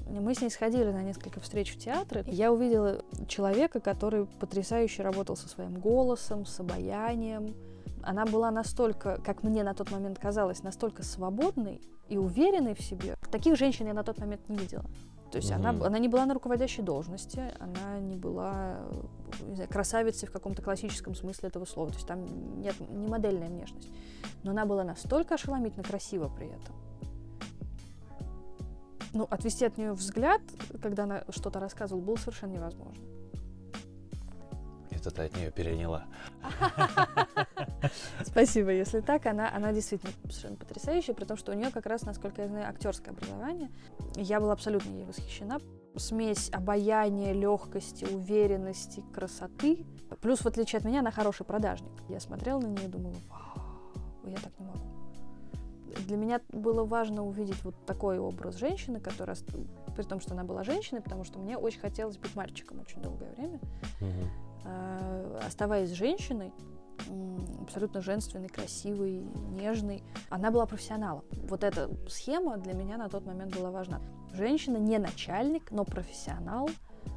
Мы с ней сходили на несколько встреч в театре. Я увидела человека, который потрясающе работал со своим голосом, с обаянием. Она была настолько, как мне на тот момент казалось, настолько свободной и уверенной в себе. Таких женщин я на тот момент не видела. То есть mm-hmm. она, она не была на руководящей должности, она не была не знаю, красавицей в каком-то классическом смысле этого слова. То есть там нет не модельная внешность. Но она была настолько ошеломительно красива при этом. Ну, отвести от нее взгляд, когда она что-то рассказывала, было совершенно невозможно. Это ты от нее переняла. Спасибо, если так. Она, она действительно совершенно потрясающая, при том, что у нее как раз, насколько я знаю, актерское образование. Я была абсолютно ей восхищена. Смесь обаяния, легкости, уверенности, красоты. Плюс, в отличие от меня, она хороший продажник. Я смотрела на нее и думала, вау, я так не могу. Для меня было важно увидеть вот такой образ женщины, которая, при том, что она была женщиной, потому что мне очень хотелось быть мальчиком очень долгое время. Угу. Э, оставаясь женщиной, абсолютно женственной, красивой, нежной, она была профессионалом. Вот эта схема для меня на тот момент была важна. Женщина не начальник, но профессионал,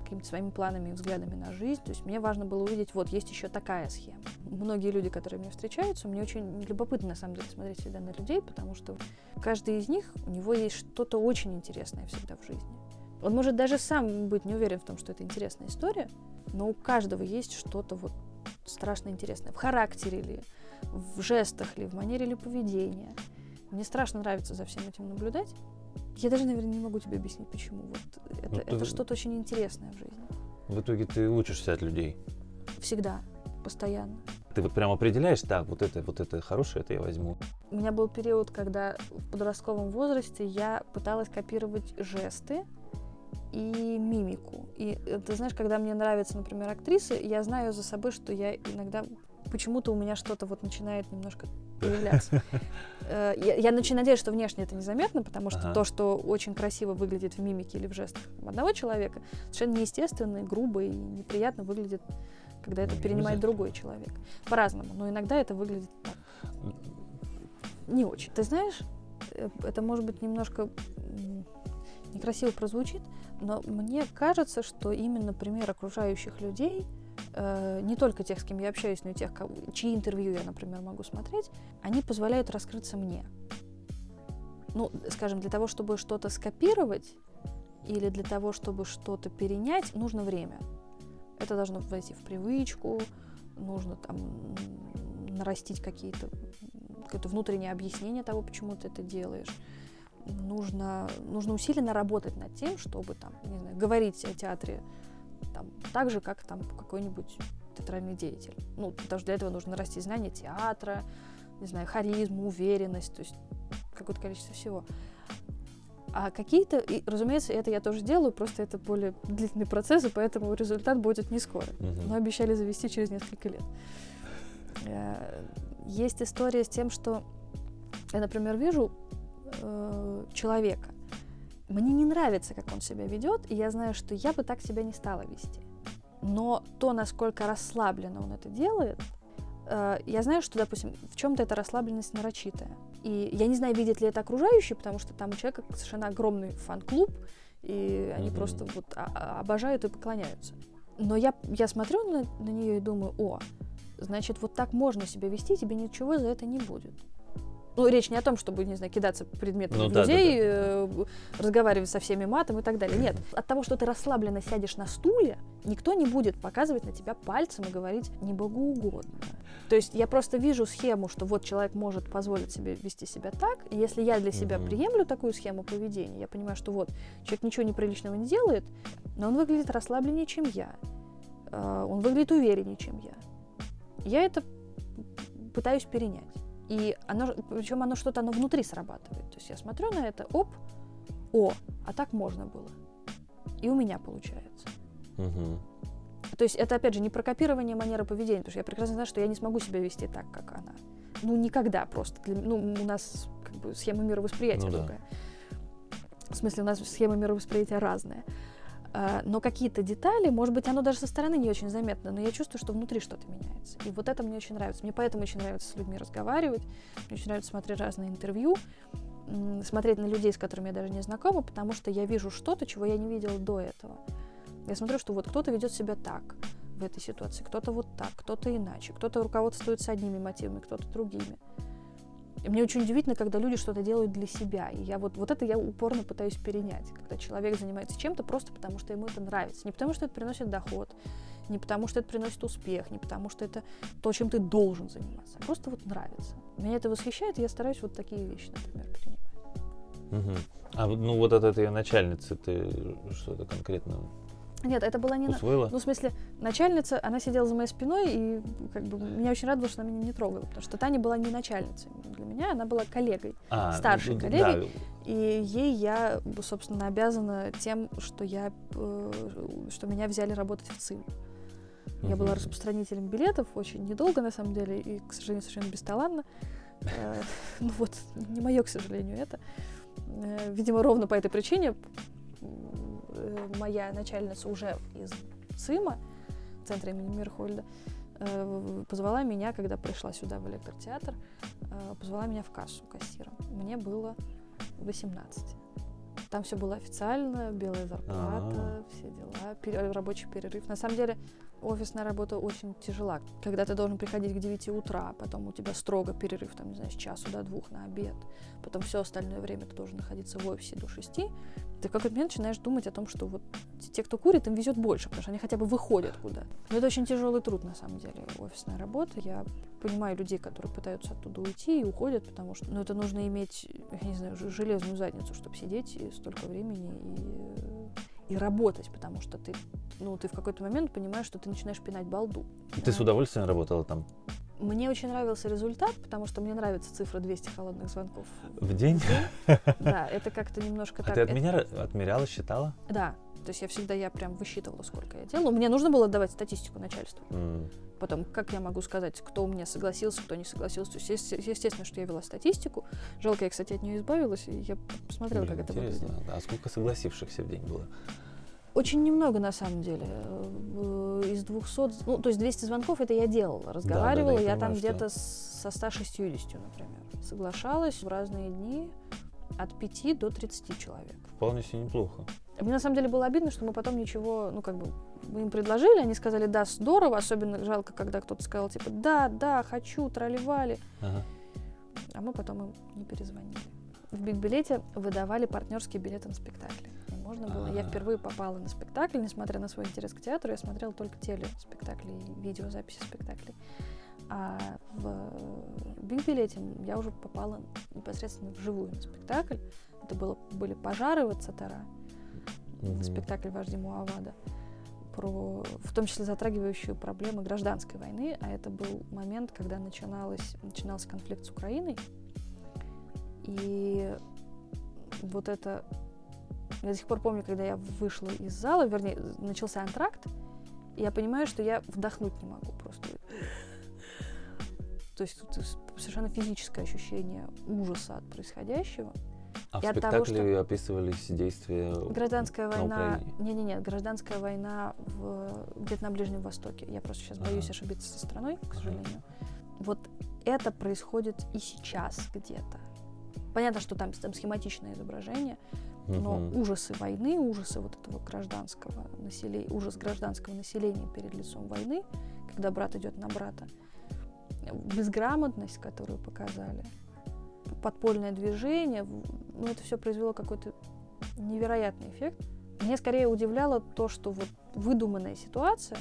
какими-то своими планами и взглядами на жизнь. То есть мне важно было увидеть, вот есть еще такая схема. Многие люди, которые мне встречаются, мне очень любопытно на самом деле смотреть всегда на людей, потому что каждый из них, у него есть что-то очень интересное всегда в жизни. Он может даже сам быть не уверен в том, что это интересная история, но у каждого есть что-то вот страшно интересное в характере ли, в жестах ли, в манере ли поведения. Мне страшно нравится за всем этим наблюдать. Я даже, наверное, не могу тебе объяснить, почему. Вот это, ну, это что-то очень интересное в жизни. В итоге ты учишься от людей? Всегда, постоянно. Ты вот прям определяешь, так, вот это, вот это хорошее, это я возьму. У меня был период, когда в подростковом возрасте я пыталась копировать жесты, и мимику. И э, ты знаешь, когда мне нравится, например, актриса, я знаю за собой, что я иногда почему-то у меня что-то вот начинает немножко появляться. Э, я, я начинаю надеяться, что внешне это незаметно, потому что ага. то, что очень красиво выглядит в мимике или в жестах одного человека, совершенно неестественно, и грубо и неприятно выглядит, когда это ну, перенимает другой человек. По-разному, но иногда это выглядит так. Не очень. Ты знаешь, э, это может быть немножко некрасиво прозвучит, но мне кажется, что именно пример окружающих людей, э, не только тех, с кем я общаюсь, но и тех, кого, чьи интервью я, например, могу смотреть, они позволяют раскрыться мне. Ну, скажем, для того, чтобы что-то скопировать или для того, чтобы что-то перенять, нужно время. Это должно войти в привычку, нужно там нарастить какие-то какое-то внутреннее объяснение того, почему ты это делаешь нужно, нужно усиленно работать над тем, чтобы там, не знаю, говорить о театре там, так же, как там какой-нибудь театральный деятель. Ну, потому что для этого нужно расти знания театра, не знаю, харизму, уверенность, то есть какое-то количество всего. А какие-то, и, разумеется, это я тоже делаю, просто это более длительный процесс, и поэтому результат будет не скоро. Uh-huh. Но обещали завести через несколько лет. Э, есть история с тем, что я, например, вижу э, человека. Мне не нравится, как он себя ведет, и я знаю, что я бы так себя не стала вести. Но то, насколько расслабленно он это делает, э, я знаю, что, допустим, в чем-то эта расслабленность нарочитая. И я не знаю, видят ли это окружающие, потому что там у человека совершенно огромный фан-клуб, и они mm-hmm. просто вот обожают и поклоняются. Но я, я смотрю на, на нее и думаю, о, значит, вот так можно себя вести, тебе ничего за это не будет. Ну, речь не о том, чтобы, не знаю, кидаться предметами ну, в людей, да, да, да. Э, разговаривать со всеми матом и так далее. Нет, от того, что ты расслабленно сядешь на стуле, никто не будет показывать на тебя пальцем и говорить не богоугодно. То есть я просто вижу схему, что вот человек может позволить себе вести себя так, и если я для себя mm приемлю такую схему поведения, я понимаю, что вот человек ничего неприличного не делает, но он выглядит расслабленнее, чем я, э, он выглядит увереннее, чем я. Я это пытаюсь перенять. И оно, причем оно что-то, оно внутри срабатывает. То есть я смотрю на это, оп, о, а так можно было. и у меня получается. Мгм. То есть это, опять же, не про копирование манеры поведения, потому что я прекрасно знаю, что я не смогу себя вести так, как она. Ну, никогда просто. Для- ну, у нас как бы схема мировосприятия Ну да. другая. В смысле, у нас схема мировосприятия разная. А, Но какие-то детали, может быть, оно даже со стороны не очень заметно, но я чувствую, что внутри что-то меняется. И вот это мне очень нравится. Мне поэтому очень нравится с людьми разговаривать, мне очень нравится смотреть разные интервью, смотреть на людей, с которыми я даже не знакома, потому что я вижу что-то, чего я не видела до этого. Я смотрю, что вот кто-то ведет себя так в этой ситуации, кто-то вот так, кто-то иначе, кто-то руководствуется одними мотивами, кто-то другими. Мне очень удивительно, когда люди что-то делают для себя. И я вот, вот это я упорно пытаюсь перенять. Когда человек занимается чем-то просто потому, что ему это нравится. Не потому, что это приносит доход, не потому, что это приносит успех, не потому, что это то, чем ты должен заниматься, а просто вот нравится. Меня это восхищает, и я стараюсь вот такие вещи, например, перенимать. Мгм. А ну вот от этой начальницы ты что-то конкретно Нет, это была не... усвоила? Ну, в смысле, начальница, она сидела за моей спиной, и как бы меня очень радовало, что она меня не трогала, потому что Таня была не начальницей для меня, она была коллегой. А, старшей ну, коллеги. да. И ей я, собственно, обязана тем, что я, э, что меня взяли работать в ЦИМ. Я была распространителем билетов очень недолго, на самом деле, и, к сожалению, совершенно бесталанно. Э, Ну вот, не мое, к сожалению, это. Э, Видимо, ровно по этой причине моя начальница уже из ЦИМа, центра имени Мирхольда, э, позвала меня, когда пришла сюда в электротеатр, э, позвала меня в кассу кассиром. Мне было 18. Там все было официально, белая зарплата, А. все дела, пере- рабочий перерыв. На самом деле офисная работа очень тяжела. Когда ты должен приходить к 9 утра, потом у тебя строго перерыв, там, не знаю, с часу до двух на обед, потом все остальное время ты должен находиться в офисе до 6, ты в какой-то момент начинаешь думать о том, что вот те, кто курит, им везет больше, потому что они хотя бы выходят куда. Но это очень тяжелый труд, на самом деле, офисная работа. Я понимаю людей, которые пытаются оттуда уйти и уходят, потому что ну, это нужно иметь, я не знаю, железную задницу, чтобы сидеть и столько времени и, и работать, потому что ты, ну, ты в какой-то момент понимаешь, что ты начинаешь пинать балду. Ты Да. с удовольствием работала там Мне очень нравился результат, потому что мне нравится цифра 200 холодных звонков. в день? Да, это как-то немножко А так... ты это- отмеряла, отмеряла, считала? Да, то есть я всегда, я прям высчитывала, сколько я делала. Мне нужно было давать статистику начальству. М, Потом, как я могу сказать, кто у меня согласился, кто не согласился. То есть, есте- естественно, что я вела статистику. Жалко, я, кстати, от нее избавилась, и я посмотрела, блин, как это выглядит. А сколько согласившихся в день было? Очень немного, на самом деле. Э, Из 200, ну, то есть 200 звонков это я делала, разговаривала. я я там понимаю, что- где-то со 160, например. Соглашалась в разные дни от 5 до 30 человек. Вполне себе неплохо. Мне на самом деле было обидно, что мы потом ничего, ну как бы, мы им предложили, они сказали, да, здорово, особенно жалко, когда кто-то сказал, типа, да, да, хочу, тролливали, Ага. а мы потом им не перезвонили. В Биг-билете выдавали партнерские билеты на спектакли. И можно было, я А. впервые попала на спектакль, несмотря на свой интерес к театру, я смотрела только телеспектакли и видеозаписи спектаклей. А в Биг-билете я уже попала непосредственно вживую на спектакль. Это было, были пожары в Ацатара, Мгм. спектакль «Вожди Муавада», про, в том числе затрагивающую проблемы гражданской войны, а это был момент, когда начиналось, начинался конфликт с Украиной, и вот это... Я до сих пор помню, когда я вышла из зала, вернее, начался антракт, и я понимаю, что я вдохнуть не могу просто. То есть тут совершенно физическое ощущение ужаса от происходящего. А в И от того, спектакле описывались действия Гражданская на война. Не-не-не, гражданская война в, где-то на Ближнем Востоке. Я просто сейчас боюсь Ага. ошибиться со страной, к Ага. сожалению. Вот это происходит и сейчас где-то. Понятно, что там, там схематичное изображение, но Мгм. ужасы войны, ужасы вот этого гражданского населения, ужас гражданского населения перед лицом войны, когда брат идет на брата, безграмотность, которую показали, подпольное движение, ну это все произвело какой-то невероятный эффект. Мне скорее удивляло то, что вот выдуманная ситуация,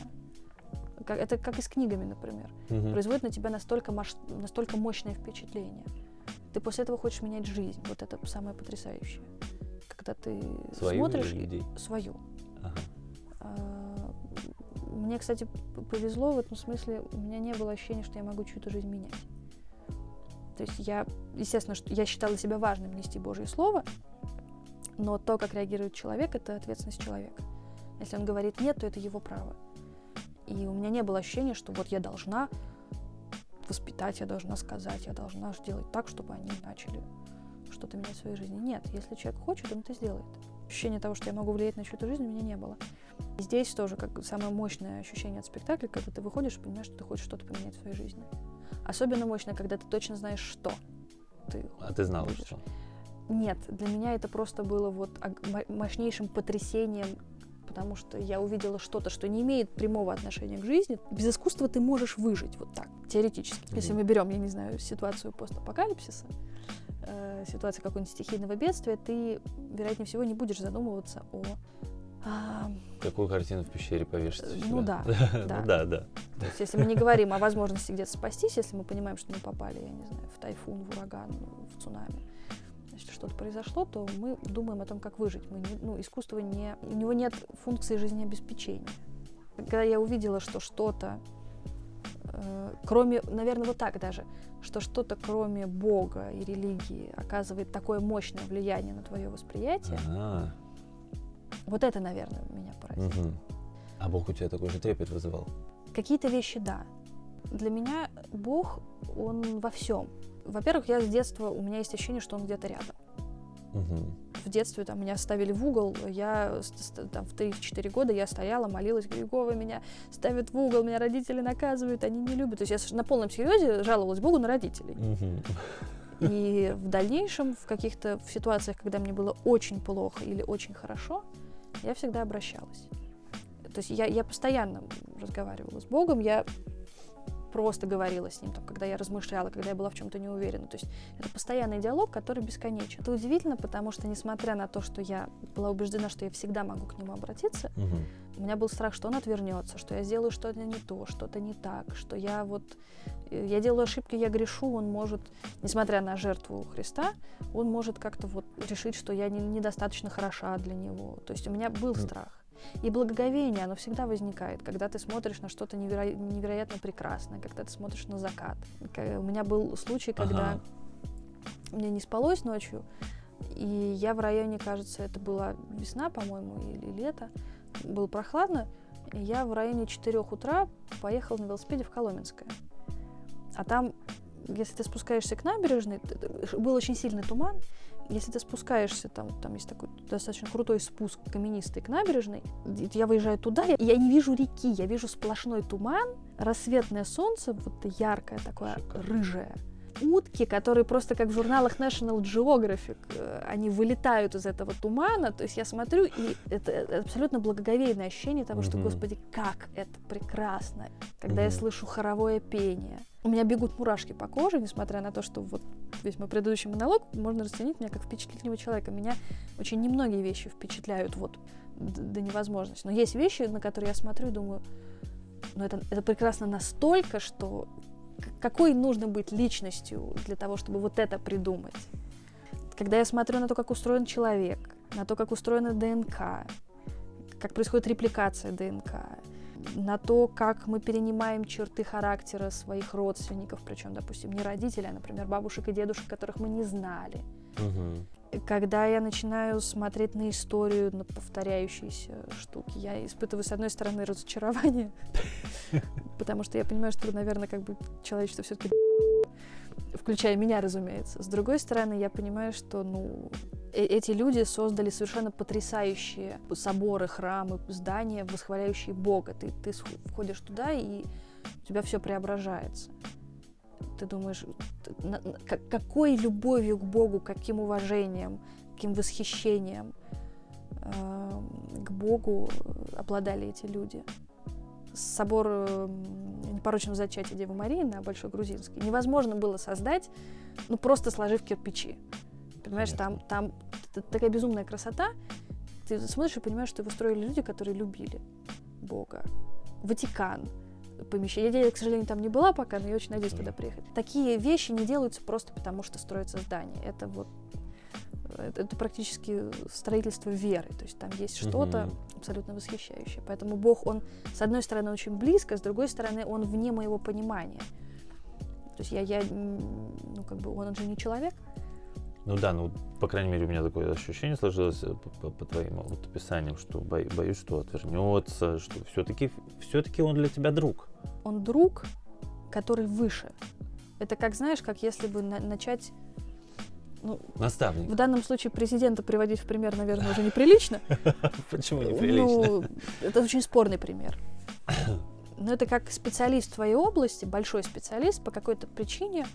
как, это как и с книгами, например, Мгм. производит на тебя настолько, маш- настолько мощное впечатление. Ты после этого хочешь менять жизнь. Вот это самое потрясающее. Когда ты Свою смотришь людей? свою. Ага. А, Мне, кстати, повезло в этом смысле. У меня не было ощущения, что я могу чью-то жизнь менять. То есть я, естественно, что я считала себя важным нести Божье Слово, Но то, как реагирует человек, это ответственность человека. Если он говорит нет, то это его право. И у меня не было ощущения, что вот я должна воспитать, я должна сказать, я должна сделать так, чтобы они начали что-то менять в своей жизни. Нет, если человек хочет, он это сделает. Ощущение того, что я могу влиять на чью-то жизнь, у меня не было. И здесь тоже как самое мощное ощущение от спектакля, когда ты выходишь и понимаешь, что ты хочешь что-то поменять в своей жизни. Особенно мощно, когда ты точно знаешь, что ты А ты знала, будешь. что? Нет, для меня это просто было вот мощнейшим потрясением, потому что я увидела что-то, что не имеет прямого отношения к жизни. Без искусства ты можешь выжить вот так, теоретически. Если мы берем, я не знаю, ситуацию постапокалипсиса, э, ситуацию какого-нибудь стихийного бедствия, ты, вероятнее всего, не будешь задумываться о... а, Какую картину в пещере повешать? У ну себя? да, Ну да, да. То есть, если мы не говорим о возможности где-то спастись, если мы понимаем, что мы попали, я не знаю, в тайфун, в ураган, в цунами, если что-то произошло, то мы думаем о том, как выжить. Мы не, ну, искусство не... У него нет функции жизнеобеспечения. Когда я увидела, что что-то, э, кроме, наверное, вот так даже, что что-то кроме Бога и религии оказывает такое мощное влияние на твое восприятие, Ага. Вот это, наверное, меня поразило. Мгм. А Бог у тебя такой же трепет вызывал? Какие-то вещи, да. Для меня Бог, он во всем. Во-первых, я с детства, у меня есть ощущение, что он где-то рядом. Мгм. В детстве там меня ставили в угол, я там, в 3-4 года я стояла, молилась, говорю, Егова, меня ставят в угол, меня родители наказывают, они не любят. То есть я на полном серьезе жаловалась Богу на родителей. Мгм. И в дальнейшем, в каких-то в ситуациях, когда мне было очень плохо или очень хорошо, я всегда обращалась. То есть я, я постоянно разговаривала с Богом, я просто говорила с ним, там, когда я размышляла, когда я была в чем-то не уверена. То есть это постоянный диалог, который бесконечен. Это удивительно, потому что, несмотря на то, что я была убеждена, что я всегда могу к нему обратиться, Мгм. у меня был страх, что он отвернется, что я сделаю что-то не то, что-то не так, что я вот... э, Я делаю ошибки, я грешу, он может, несмотря на жертву Христа, он может как-то вот решить, что я не- недостаточно хороша для него. То есть у меня был страх. И благоговение, оно всегда возникает, когда ты смотришь на что-то неверо- невероятно прекрасное, когда ты смотришь на закат. У меня был случай, когда Ага. мне не спалось ночью, и я в районе, кажется, это была весна, по-моему, или лето, было прохладно, и я в районе 4 утра поехала на велосипеде в Коломенское. А там, если ты спускаешься к набережной, был очень сильный туман, если ты спускаешься, там, там есть такой достаточно крутой спуск каменистый к набережной, я выезжаю туда, и я не вижу реки, я вижу сплошной туман, рассветное солнце, вот яркое такое, Шикарно. рыжее. Утки, которые просто как в журналах National Geographic, э, они вылетают из этого тумана, то есть я смотрю, и это, это абсолютно благоговейное ощущение того, что, господи, как это прекрасно, когда я слышу хоровое пение. У меня бегут мурашки по коже, несмотря на то, что вот весь мой предыдущий монолог можно расценить меня как впечатлительного человека. Меня очень немногие вещи впечатляют вот до невозможности. Но есть вещи, на которые я смотрю и думаю, ну это, это прекрасно настолько, что какой нужно быть личностью для того, чтобы вот это придумать. Когда я смотрю на то, как устроен человек, на то, как устроена ДНК, как происходит репликация ДНК, на то, как мы перенимаем черты характера своих родственников, причем, допустим, не родителей, а, например, бабушек и дедушек, которых мы не знали. Мгм. Когда я начинаю смотреть на историю, на повторяющиеся штуки, я испытываю, с одной стороны, разочарование, потому что я понимаю, что, наверное, как бы человечество все-таки включая меня, разумеется. С другой стороны, я понимаю, что, ну, э- эти люди создали совершенно потрясающие соборы, храмы, здания, восхваляющие Бога. Ты, ты входишь туда, и у тебя все преображается. Ты думаешь, какой любовью к Богу, каким уважением, каким восхищением эм, к Богу э, обладали эти люди. Собор эм, непорочного зачатия Девы Марии на Большой Грузинской невозможно было создать, ну просто сложив кирпичи. Понимаешь, там, там такая безумная красота. Ты смотришь и понимаешь, что его строили люди, которые любили Бога. Ватикан, помещение. Я, к сожалению, там не была пока, но я очень надеюсь туда приехать. Такие вещи не делаются просто потому, что строится здание. Это вот это, это практически строительство веры. То есть там есть что-то Мгм. абсолютно восхищающее. Поэтому Бог, он, с одной стороны, очень близко, с другой стороны, он вне моего понимания. То есть я, я ну, как бы, он, он же не человек. Ну да, ну, по крайней мере, у меня такое ощущение сложилось э, по, по, по твоим вот описаниям, что бо, боюсь, что отвернется, что все-таки все-таки он для тебя друг. Он друг, который выше. Это как, знаешь, как если бы на- начать ну, Наставник. В данном случае президента приводить в пример, наверное, уже неприлично. Почему неприлично? Ну, это очень спорный пример. Но это как специалист в твоей области, большой специалист, по какой-то причине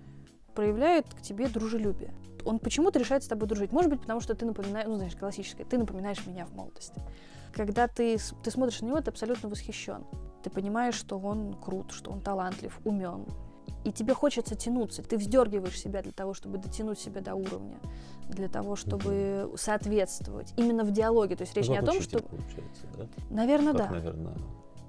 проявляет к тебе дружелюбие. Он почему-то решает с тобой дружить. Может быть, потому что ты напоминаешь, ну, знаешь, классическое, ты напоминаешь меня в молодости. Когда ты, ты смотришь на него, ты абсолютно восхищен. Ты понимаешь, что он крут, что он талантлив, умен, и тебе хочется тянуться. Ты вздергиваешь себя для того, чтобы дотянуть себя до уровня, для того, чтобы соответствовать. Именно в диалоге. То есть речь ну, не о том, что... Получается, да? Наверное, как, да. Наверное.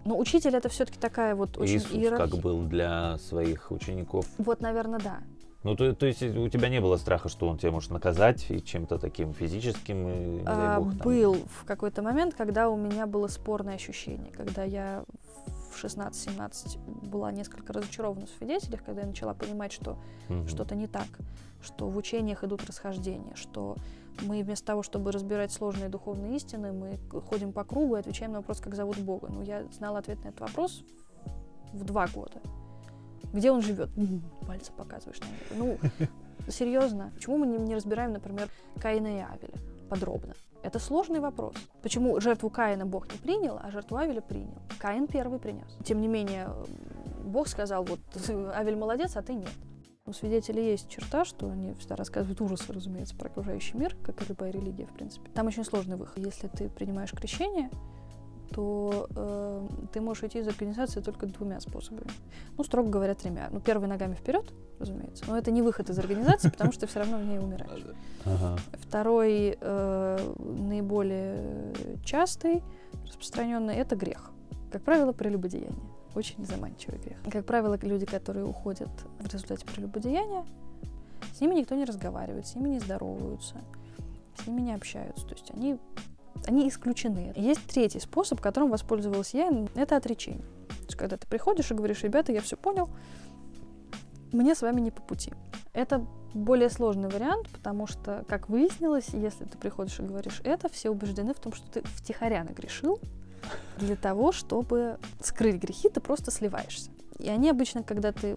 Но учитель это все-таки такая вот очень Иисус иерархия. как был для своих учеников. Вот, наверное, да. Ну, то, то есть у тебя не было страха, что он тебя может наказать и чем-то таким физическим? И, не а, бог, там... Был в какой-то момент, когда у меня было спорное ощущение, когда я в 16-17 была несколько разочарована в свидетелях, когда я начала понимать, что угу. что-то не так, что в учениях идут расхождения, что мы вместо того, чтобы разбирать сложные духовные истины, мы ходим по кругу и отвечаем на вопрос, как зовут Бога. Ну, я знала ответ на этот вопрос в два года. Где он живет? Пальцы показываешь на него. Ну, серьезно. Почему мы не, не разбираем, например, Каина и Авеля подробно? Это сложный вопрос. Почему жертву Каина Бог не принял, а жертву Авеля принял? Каин первый принес. Тем не менее, Бог сказал, вот Авель молодец, а ты нет. У свидетелей есть черта, что они всегда рассказывают ужасы, разумеется, про окружающий мир, как и любая религия, в принципе. Там очень сложный выход. Если ты принимаешь крещение, то э, ты можешь идти из организации только двумя способами. Ну, строго говоря, тремя. Ну, первый ногами вперед, разумеется. Но это не выход из организации, потому что ты все равно в ней умираешь. Ага. Второй, э, наиболее частый, распространенный, это грех. Как правило, прелюбодеяние. Очень заманчивый грех. Как правило, люди, которые уходят в результате прелюбодеяния, с ними никто не разговаривает, с ними не здороваются, с ними не общаются. То есть они они исключены. Есть третий способ, которым воспользовалась я, это отречение. То есть, когда ты приходишь и говоришь, ребята, я все понял, мне с вами не по пути. Это более сложный вариант, потому что, как выяснилось, если ты приходишь и говоришь это, все убеждены в том, что ты втихаря нагрешил. Для того, чтобы скрыть грехи, ты просто сливаешься. И они обычно, когда ты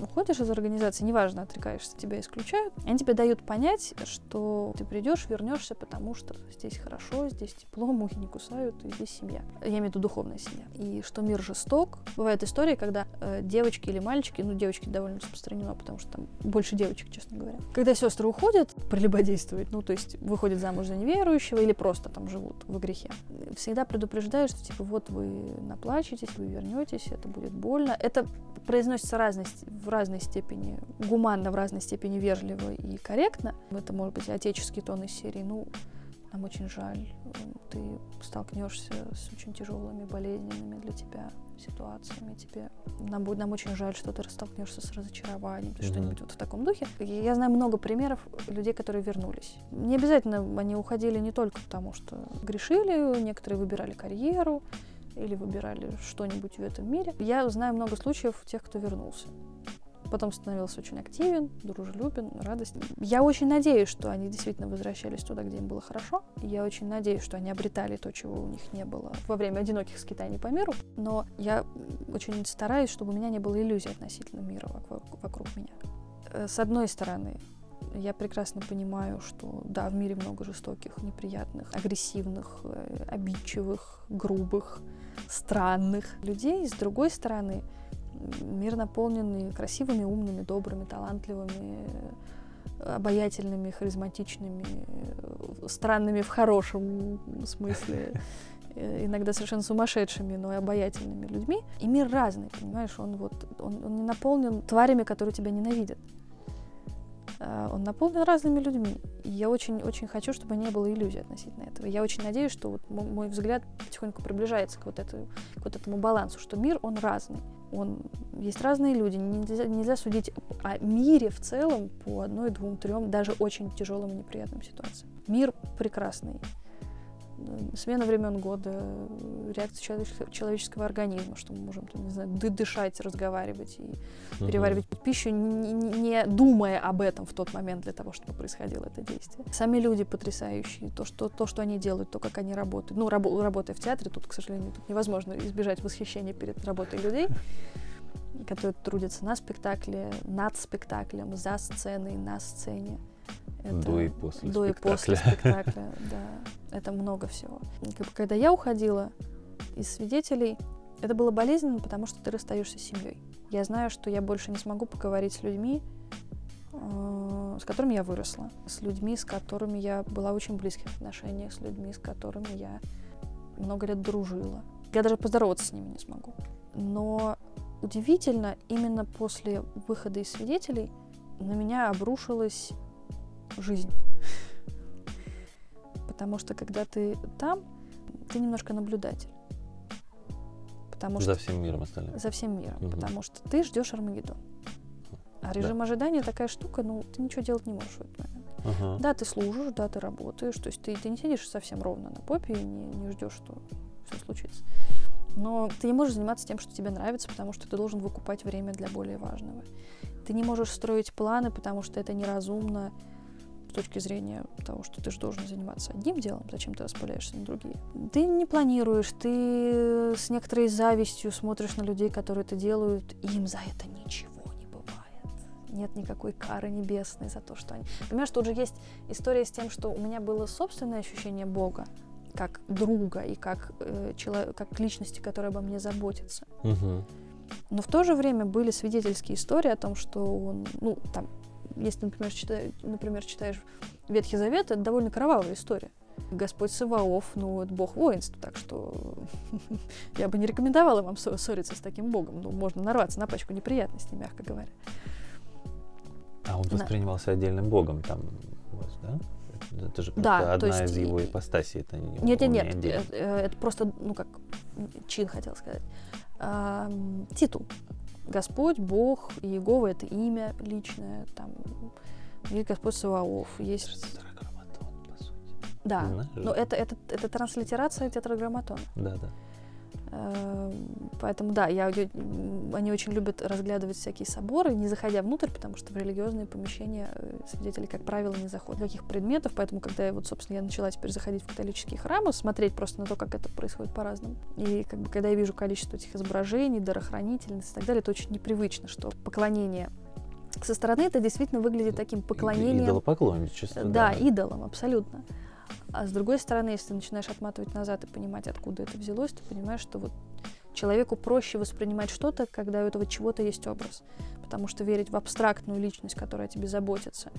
уходишь из организации, неважно, отрекаешься, тебя исключают, они тебе дают понять, что ты придешь, вернешься, потому что здесь хорошо, здесь тепло, мухи не кусают, и здесь семья. Я имею в виду духовная семья. И что мир жесток. Бывают истории, когда э, девочки или мальчики, ну, девочки довольно распространено, потому что там больше девочек, честно говоря. Когда сестры уходят прелюбодействовать, ну, то есть выходят замуж за неверующего или просто там живут в грехе, всегда предупреждают, что, типа, вот вы наплачетесь, вы вернетесь, это будет больно. Это произносится разность, в разной степени, гуманно, в разной степени вежливо и корректно. Это может быть отеческий тон из серии, ну, нам очень жаль, ты столкнешься с очень тяжелыми, болезненными для тебя ситуациями. Тебе нам будет нам очень жаль, что ты столкнешься с разочарованием, mm-hmm. что-нибудь вот в таком духе. Я знаю много примеров людей, которые вернулись. Не обязательно они уходили не только потому, что грешили, некоторые выбирали карьеру, или выбирали что-нибудь в этом мире. Я знаю много случаев тех, кто вернулся. Потом становился очень активен, дружелюбен, радостен. Я очень надеюсь, что они действительно возвращались туда, где им было хорошо. Я очень надеюсь, что они обретали то, чего у них не было во время одиноких скитаний по миру. Но я очень стараюсь, чтобы у меня не было иллюзий относительно мира вокруг меня. Э, с одной стороны, я прекрасно понимаю, что да, в мире много жестоких, неприятных, агрессивных, э, обидчивых, грубых, странных людей. С другой стороны, мир наполненный красивыми, умными, добрыми, талантливыми, обаятельными, харизматичными, странными в хорошем смысле, иногда совершенно сумасшедшими, но и обаятельными людьми. И мир разный, понимаешь, он вот, он, он не наполнен тварями, которые тебя ненавидят. А, он наполнен разными людьми. И я очень-очень хочу, чтобы не было иллюзий относительно этого. Я очень надеюсь, что вот мой взгляд потихоньку приближается к вот, этому, к вот этому балансу, что мир, он разный. Он, есть разные люди. Нельзя, нельзя судить о мире в целом по одной, двум, трем, даже очень тяжелым и неприятным ситуациям. Мир прекрасный. Смена времен года, реакция человеческого организма, что мы можем, там, не знаю, дышать, разговаривать и угу. переваривать пищу, не, не думая об этом в тот момент для того, чтобы происходило это действие. Сами люди потрясающие, то, что, то, что они делают, то, как они работают. Ну, раб, работая в театре, тут, к сожалению, тут невозможно избежать восхищения перед работой людей которые трудятся на спектакле, над спектаклем, за сценой, на сцене. Это до и после до спектакля. и после спектакля, да. Это много всего. Когда я уходила из свидетелей, это было болезненно, потому что ты расстаешься с семьей. Я знаю, что я больше не смогу поговорить с людьми, э, с которыми я выросла, с людьми, с которыми я была в очень близких отношениях, с людьми, с которыми я много лет дружила. Я даже поздороваться с ними не смогу. Но удивительно, именно после выхода из свидетелей на меня обрушилась жизнь. Потому что когда ты там, ты немножко наблюдатель. Потому за что, всем миром остальным. За всем миром. Угу. Потому что ты ждешь Армагеддон. А режим да. ожидания такая штука, ну, ты ничего делать не можешь в этот момент. Ага. Да, ты служишь, да, ты работаешь. То есть ты, ты не сидишь совсем ровно на попе и не, не ждешь, что все случится. Но ты не можешь заниматься тем, что тебе нравится, потому что ты должен выкупать время для более важного. Ты не можешь строить планы, потому что это неразумно с точки зрения того, что ты же должен заниматься одним делом, зачем ты распыляешься на другие. Ты не планируешь, ты с некоторой завистью смотришь на людей, которые это делают, и им за это ничего не бывает. Нет никакой кары небесной за то, что они... Понимаешь, тут же есть история с тем, что у меня было собственное ощущение Бога, как друга и как, э, человек, как личности, которая обо мне заботится. Угу. Но в то же время были свидетельские истории о том, что он, ну, там, если, например, читаешь, например, читаешь Ветхий Завет, это довольно кровавая история. Господь Саваоф, ну, это бог воинств, так что я бы не рекомендовала вам ссориться с таким богом. Ну, можно нарваться на пачку неприятностей, мягко говоря. А он воспринимался да. отдельным богом там вас, да? Это же да, одна есть, из его ипостасей. Это не, нет, нет, нет. Это, э, это просто, ну как, чин хотел сказать. А, титул. Господь, Бог, Иегова — это имя личное, там, есть Господь Саваоф, есть... Да, Знаешь, но это, это, это транслитерация тетраграмматона. Да, да. Эм, поэтому, да, я, они очень любят разглядывать всякие соборы, не заходя внутрь, потому что в религиозные помещения э, свидетели, как правило, не заходят. Каких предметов, поэтому, когда я вот, собственно, я начала теперь заходить в католические храмы, смотреть просто на то, как это происходит по-разному. И как бы, когда я вижу количество этих изображений, дарохранительниц и так далее, это очень непривычно, что поклонение со стороны это действительно выглядит таким поклонением. Идолопоклонничество. Да, да, идолом, абсолютно. А с другой стороны, если ты начинаешь отматывать назад и понимать, откуда это взялось, ты понимаешь, что вот человеку проще воспринимать что-то, когда у этого чего-то есть образ. Потому что верить в абстрактную личность, которая о тебе заботится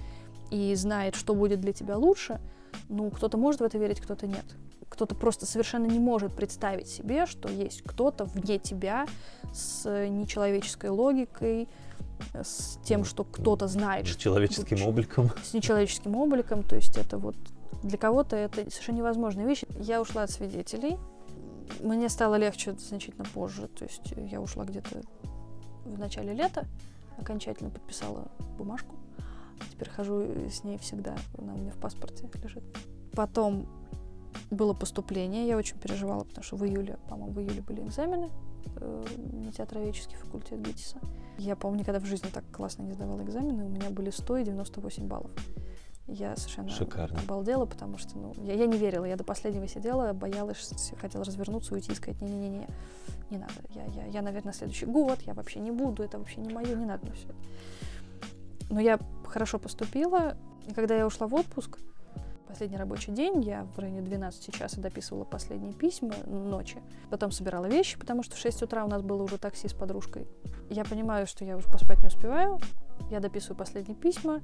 и знает, что будет для тебя лучше, ну, кто-то может в это верить, кто-то нет. Кто-то просто совершенно не может представить себе, что есть кто-то вне тебя с нечеловеческой логикой, с тем, что кто-то знает. С человеческим обликом. С нечеловеческим обликом. То есть это вот для кого-то это совершенно невозможная вещь. Я ушла от свидетелей. Мне стало легче значительно позже. То есть я ушла где-то в начале лета, окончательно подписала бумажку. Теперь хожу с ней всегда, она у меня в паспорте лежит. Потом было поступление, я очень переживала, потому что в июле, по-моему, в июле были экзамены э, на театроведческий факультет ГИТИСа. Я, по-моему, никогда в жизни так классно не сдавала экзамены, у меня были 100 и 98 баллов. Я совершенно Шикарно. обалдела, потому что ну, я, я не верила. Я до последнего сидела, боялась, хотела развернуться, уйти и сказать, не-не-не, не надо. Я, я, я, наверное, следующий год, я вообще не буду, это вообще не мое, не надо мне все Но я хорошо поступила, и когда я ушла в отпуск, последний рабочий день, я в районе 12 часа дописывала последние письма ночи. Потом собирала вещи, потому что в 6 утра у нас было уже такси с подружкой. Я понимаю, что я уже поспать не успеваю. Я дописываю последние письма,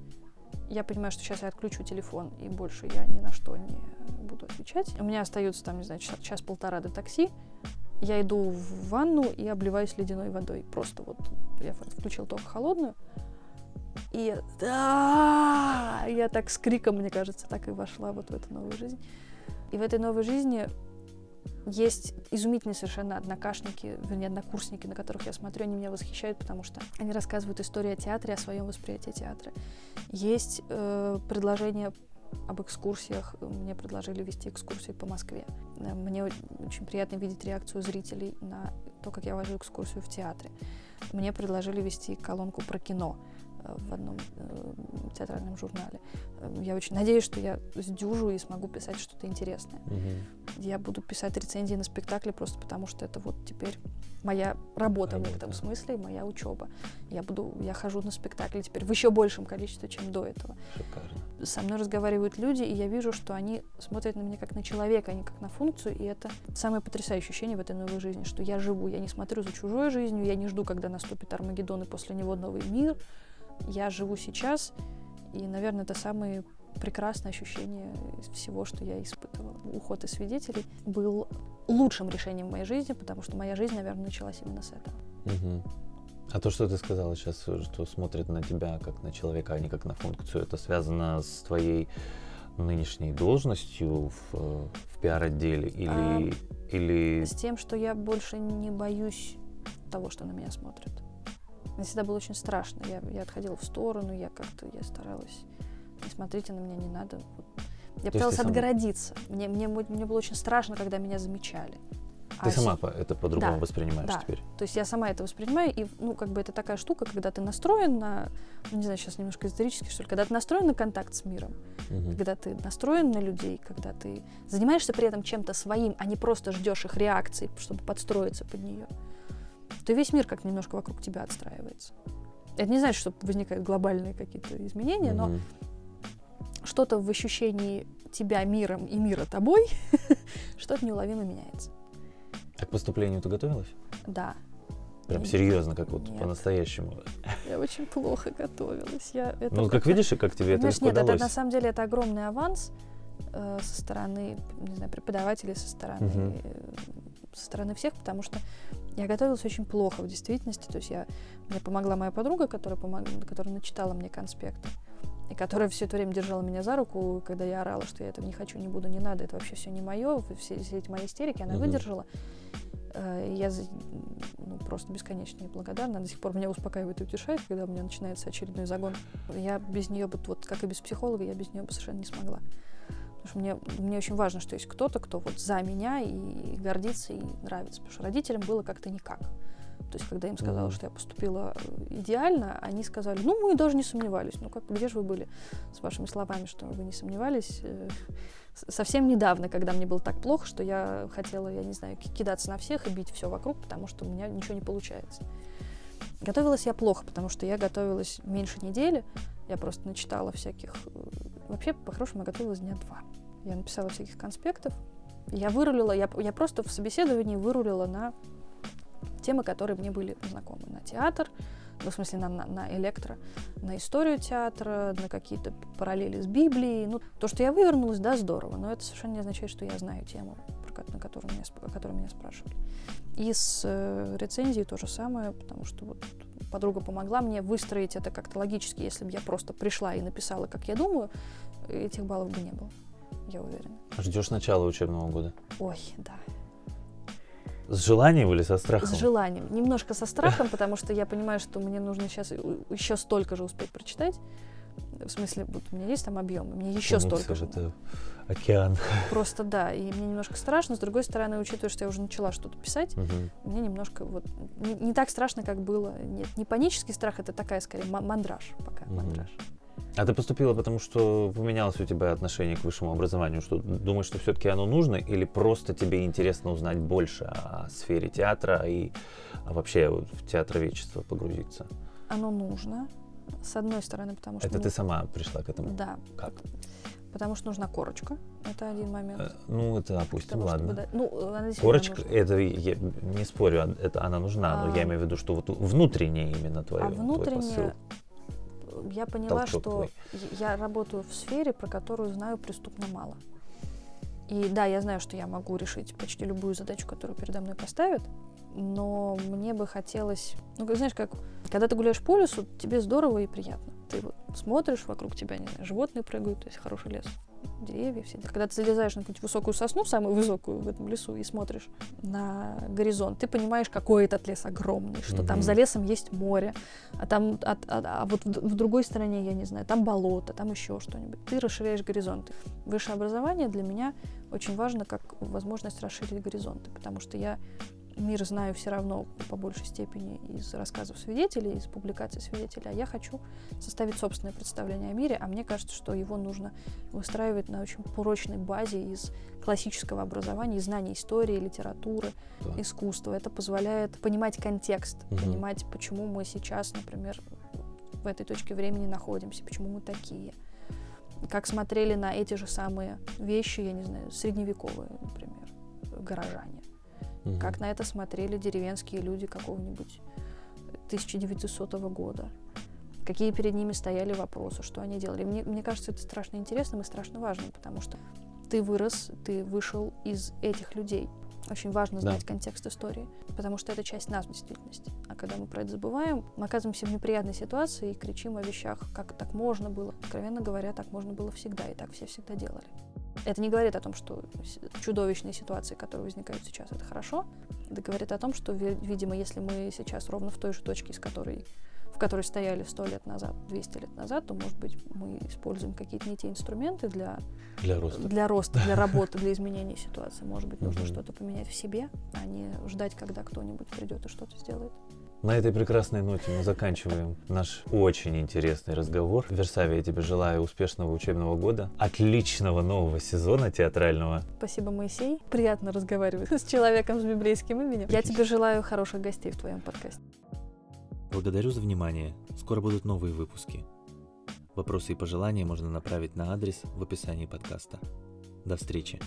я понимаю, что сейчас я отключу телефон, и больше я ни на что не буду отвечать. У меня остается там, не знаю, час-полтора до такси. Я иду в ванну и обливаюсь ледяной водой. Просто вот я включил только холодную. И да, я так с криком, мне кажется, так и вошла вот в эту новую жизнь. И в этой новой жизни есть изумительные совершенно однокашники, вернее, однокурсники, на которых я смотрю, они меня восхищают, потому что они рассказывают историю о театре, о своем восприятии театра. Есть э, предложение об экскурсиях. Мне предложили вести экскурсии по Москве. Э, мне очень приятно видеть реакцию зрителей на то, как я вожу экскурсию в театре. Мне предложили вести колонку про кино в одном э, театральном журнале. Я очень надеюсь, что я сдюжу и смогу писать что-то интересное. Угу. Я буду писать рецензии на спектакли просто потому, что это вот теперь моя работа, работа. в этом смысле, моя учеба. Я буду, я хожу на спектакли теперь в еще большем количестве, чем до этого. Шикарно. Со мной разговаривают люди, и я вижу, что они смотрят на меня как на человека, а не как на функцию, и это самое потрясающее ощущение в этой новой жизни, что я живу, я не смотрю за чужой жизнью, я не жду, когда наступит Армагеддон и после него новый мир, я живу сейчас, и, наверное, это самые прекрасные ощущения из всего, что я испытывала. Уход из свидетелей был лучшим решением в моей жизни, потому что моя жизнь, наверное, началась именно с этого. Угу. А то, что ты сказала сейчас, что смотрят на тебя как на человека, а не как на функцию, это связано с твоей нынешней должностью в, в пиар-отделе или, а, или... С тем, что я больше не боюсь того, что на меня смотрят. Мне всегда было очень страшно. Я, я отходила в сторону, я как-то я старалась. Не смотрите на меня, не надо. Я То пыталась отгородиться. Мне, мне, мне было очень страшно, когда меня замечали. Ты а сама с... это по-другому да, воспринимаешь да. теперь? То есть я сама это воспринимаю, и, ну, как бы это такая штука, когда ты настроен на, ну, не знаю, сейчас немножко эзотерически, что ли, когда ты настроен на контакт с миром, угу. когда ты настроен на людей, когда ты занимаешься при этом чем-то своим, а не просто ждешь их реакции, чтобы подстроиться под нее то весь мир как немножко вокруг тебя отстраивается. Это не значит, что возникают глобальные какие-то изменения, mm-hmm. но что-то в ощущении тебя миром и мира тобой, что-то неуловимо меняется. А к поступлению ты готовилась? Да. Прям я серьезно, как вот по-настоящему. Я очень плохо готовилась. Я это ну, как видишь, и как тебе Знаешь, это нет, удалось? это на самом деле это огромный аванс э, со стороны, не знаю, преподавателей, со стороны, угу. Со стороны всех, потому что я готовилась очень плохо в действительности. То есть я, мне помогла моя подруга, которая, помог, которая начитала мне конспекты. И которая все это время держала меня за руку, когда я орала, что я этого не хочу, не буду, не надо, это вообще все не мое, все, все эти мои истерики, она mm-hmm. выдержала. Э, я ну, просто бесконечно ей благодарна. Она до сих пор меня успокаивает и утешает, когда у меня начинается очередной загон. Я без нее бы, вот как и без психолога, я без нее бы совершенно не смогла. Потому что мне, мне очень важно, что есть кто-то, кто вот за меня и гордится, и нравится. Потому что родителям было как-то никак. То есть, когда им сказала, mm-hmm. что я поступила э, идеально, они сказали, ну, мы даже не сомневались. Ну, как, где же вы были с вашими словами, что вы не сомневались? Э, совсем недавно, когда мне было так плохо, что я хотела, я не знаю, кидаться на всех и бить все вокруг, потому что у меня ничего не получается. Готовилась я плохо, потому что я готовилась меньше недели. Я просто начитала всяких... Вообще, по-хорошему, я готовилась дня два. Я написала всяких конспектов. Я вырулила, я, я просто в собеседовании вырулила на темы, которые мне были знакомы. На театр, ну, в смысле, на, на, на электро, на историю театра, на какие-то параллели с Библией. Ну, то, что я вывернулась, да, здорово, но это совершенно не означает, что я знаю тему, на которую меня, о которой меня спрашивали. И с э, рецензией то же самое, потому что вот подруга помогла мне выстроить это как-то логически. Если бы я просто пришла и написала, как я думаю, этих баллов бы не было я уверена. Ждешь начала учебного года? Ой, да. С желанием или со страхом? С желанием. Немножко со страхом, потому что я понимаю, что мне нужно сейчас еще столько же успеть прочитать. В смысле, вот у меня есть там объем, мне еще ну, столько же. Это океан. Просто да, и мне немножко страшно. С другой стороны, учитывая, что я уже начала что-то писать, угу. мне немножко вот не, не так страшно, как было. Нет, не панический страх, это такая скорее мандраж пока, угу. мандраж. А ты поступила потому, что поменялось у тебя отношение к высшему образованию? Что думаешь, что все-таки оно нужно, или просто тебе интересно узнать больше о сфере театра и вообще в театроведчество погрузиться? Оно нужно. С одной стороны, потому что... Это ты сама пришла к этому? Да. Как? Потому что нужна корочка. Это один момент. Э, ну, это опустим, того, ладно. Чтобы, ну, она Корочка, нужна. это, я не спорю, это она нужна, а, но я имею в виду, что вот внутреннее именно твое, а внутреннее, твой я поняла, что твой. я работаю в сфере, про которую знаю преступно мало. И да, я знаю, что я могу решить почти любую задачу, которую передо мной поставят, но мне бы хотелось, ну, как, знаешь, как, когда ты гуляешь по лесу, тебе здорово и приятно. Ты вот смотришь, вокруг тебя, не знаю, животные прыгают, то есть хороший лес. деревья, все. Когда ты залезаешь на какую-нибудь высокую сосну, самую высокую в этом лесу, и смотришь на горизонт, ты понимаешь, какой этот лес огромный, что Мгм. там за лесом есть море, а там, а, а- а вот в, в другой стороне, я не знаю, там болото, там еще что-нибудь. Ты расширяешь горизонты. Высшее образование для меня очень важно как возможность расширить горизонты, потому что я мир знаю все равно по большей степени из рассказов свидетелей, из публикаций свидетелей, а я хочу составить собственное представление о мире, а мне кажется, что его нужно выстраивать на очень прочной базе из классического образования, из знаний истории, литературы, Да. искусства. Это позволяет понимать контекст, Мгм. понимать, почему мы сейчас, например, в этой точке времени находимся, почему мы такие. Как смотрели на эти же самые вещи, я не знаю, средневековые, например, горожане. Мгм. Как на это смотрели деревенские люди какого-нибудь 1900 года. Какие перед ними стояли вопросы, что они делали. Мне, мне кажется, это страшно интересным и страшно важным, потому что ты вырос, ты вышел из этих людей. Очень важно Да. знать контекст истории, потому что это часть нас в действительности. А когда мы про это забываем, мы оказываемся в неприятной ситуации и кричим о вещах, как так можно было. Откровенно говоря, так можно было всегда, и так все всегда делали. Это не говорит о том, что чудовищные ситуации, которые возникают сейчас, это хорошо. Это говорит о том, что, ви- видимо, если мы сейчас ровно в той же точке, с которой, в которой стояли сто лет назад, 200 лет назад, то, может быть, мы используем какие-то не те инструменты для, Для роста. для роста, для работы, для изменения ситуации. Может быть, нужно что-то поменять в себе, а не ждать, когда кто-нибудь придет и что-то сделает. На этой прекрасной ноте мы заканчиваем наш очень интересный разговор. Версаве, я тебе желаю успешного учебного года, отличного нового сезона театрального. Спасибо, Моисей. Приятно разговаривать с человеком с библейским именем. Я тебе желаю хороших гостей в твоем подкасте. Благодарю за внимание. Скоро будут новые выпуски. Вопросы и пожелания можно направить на адрес в описании подкаста. До встречи.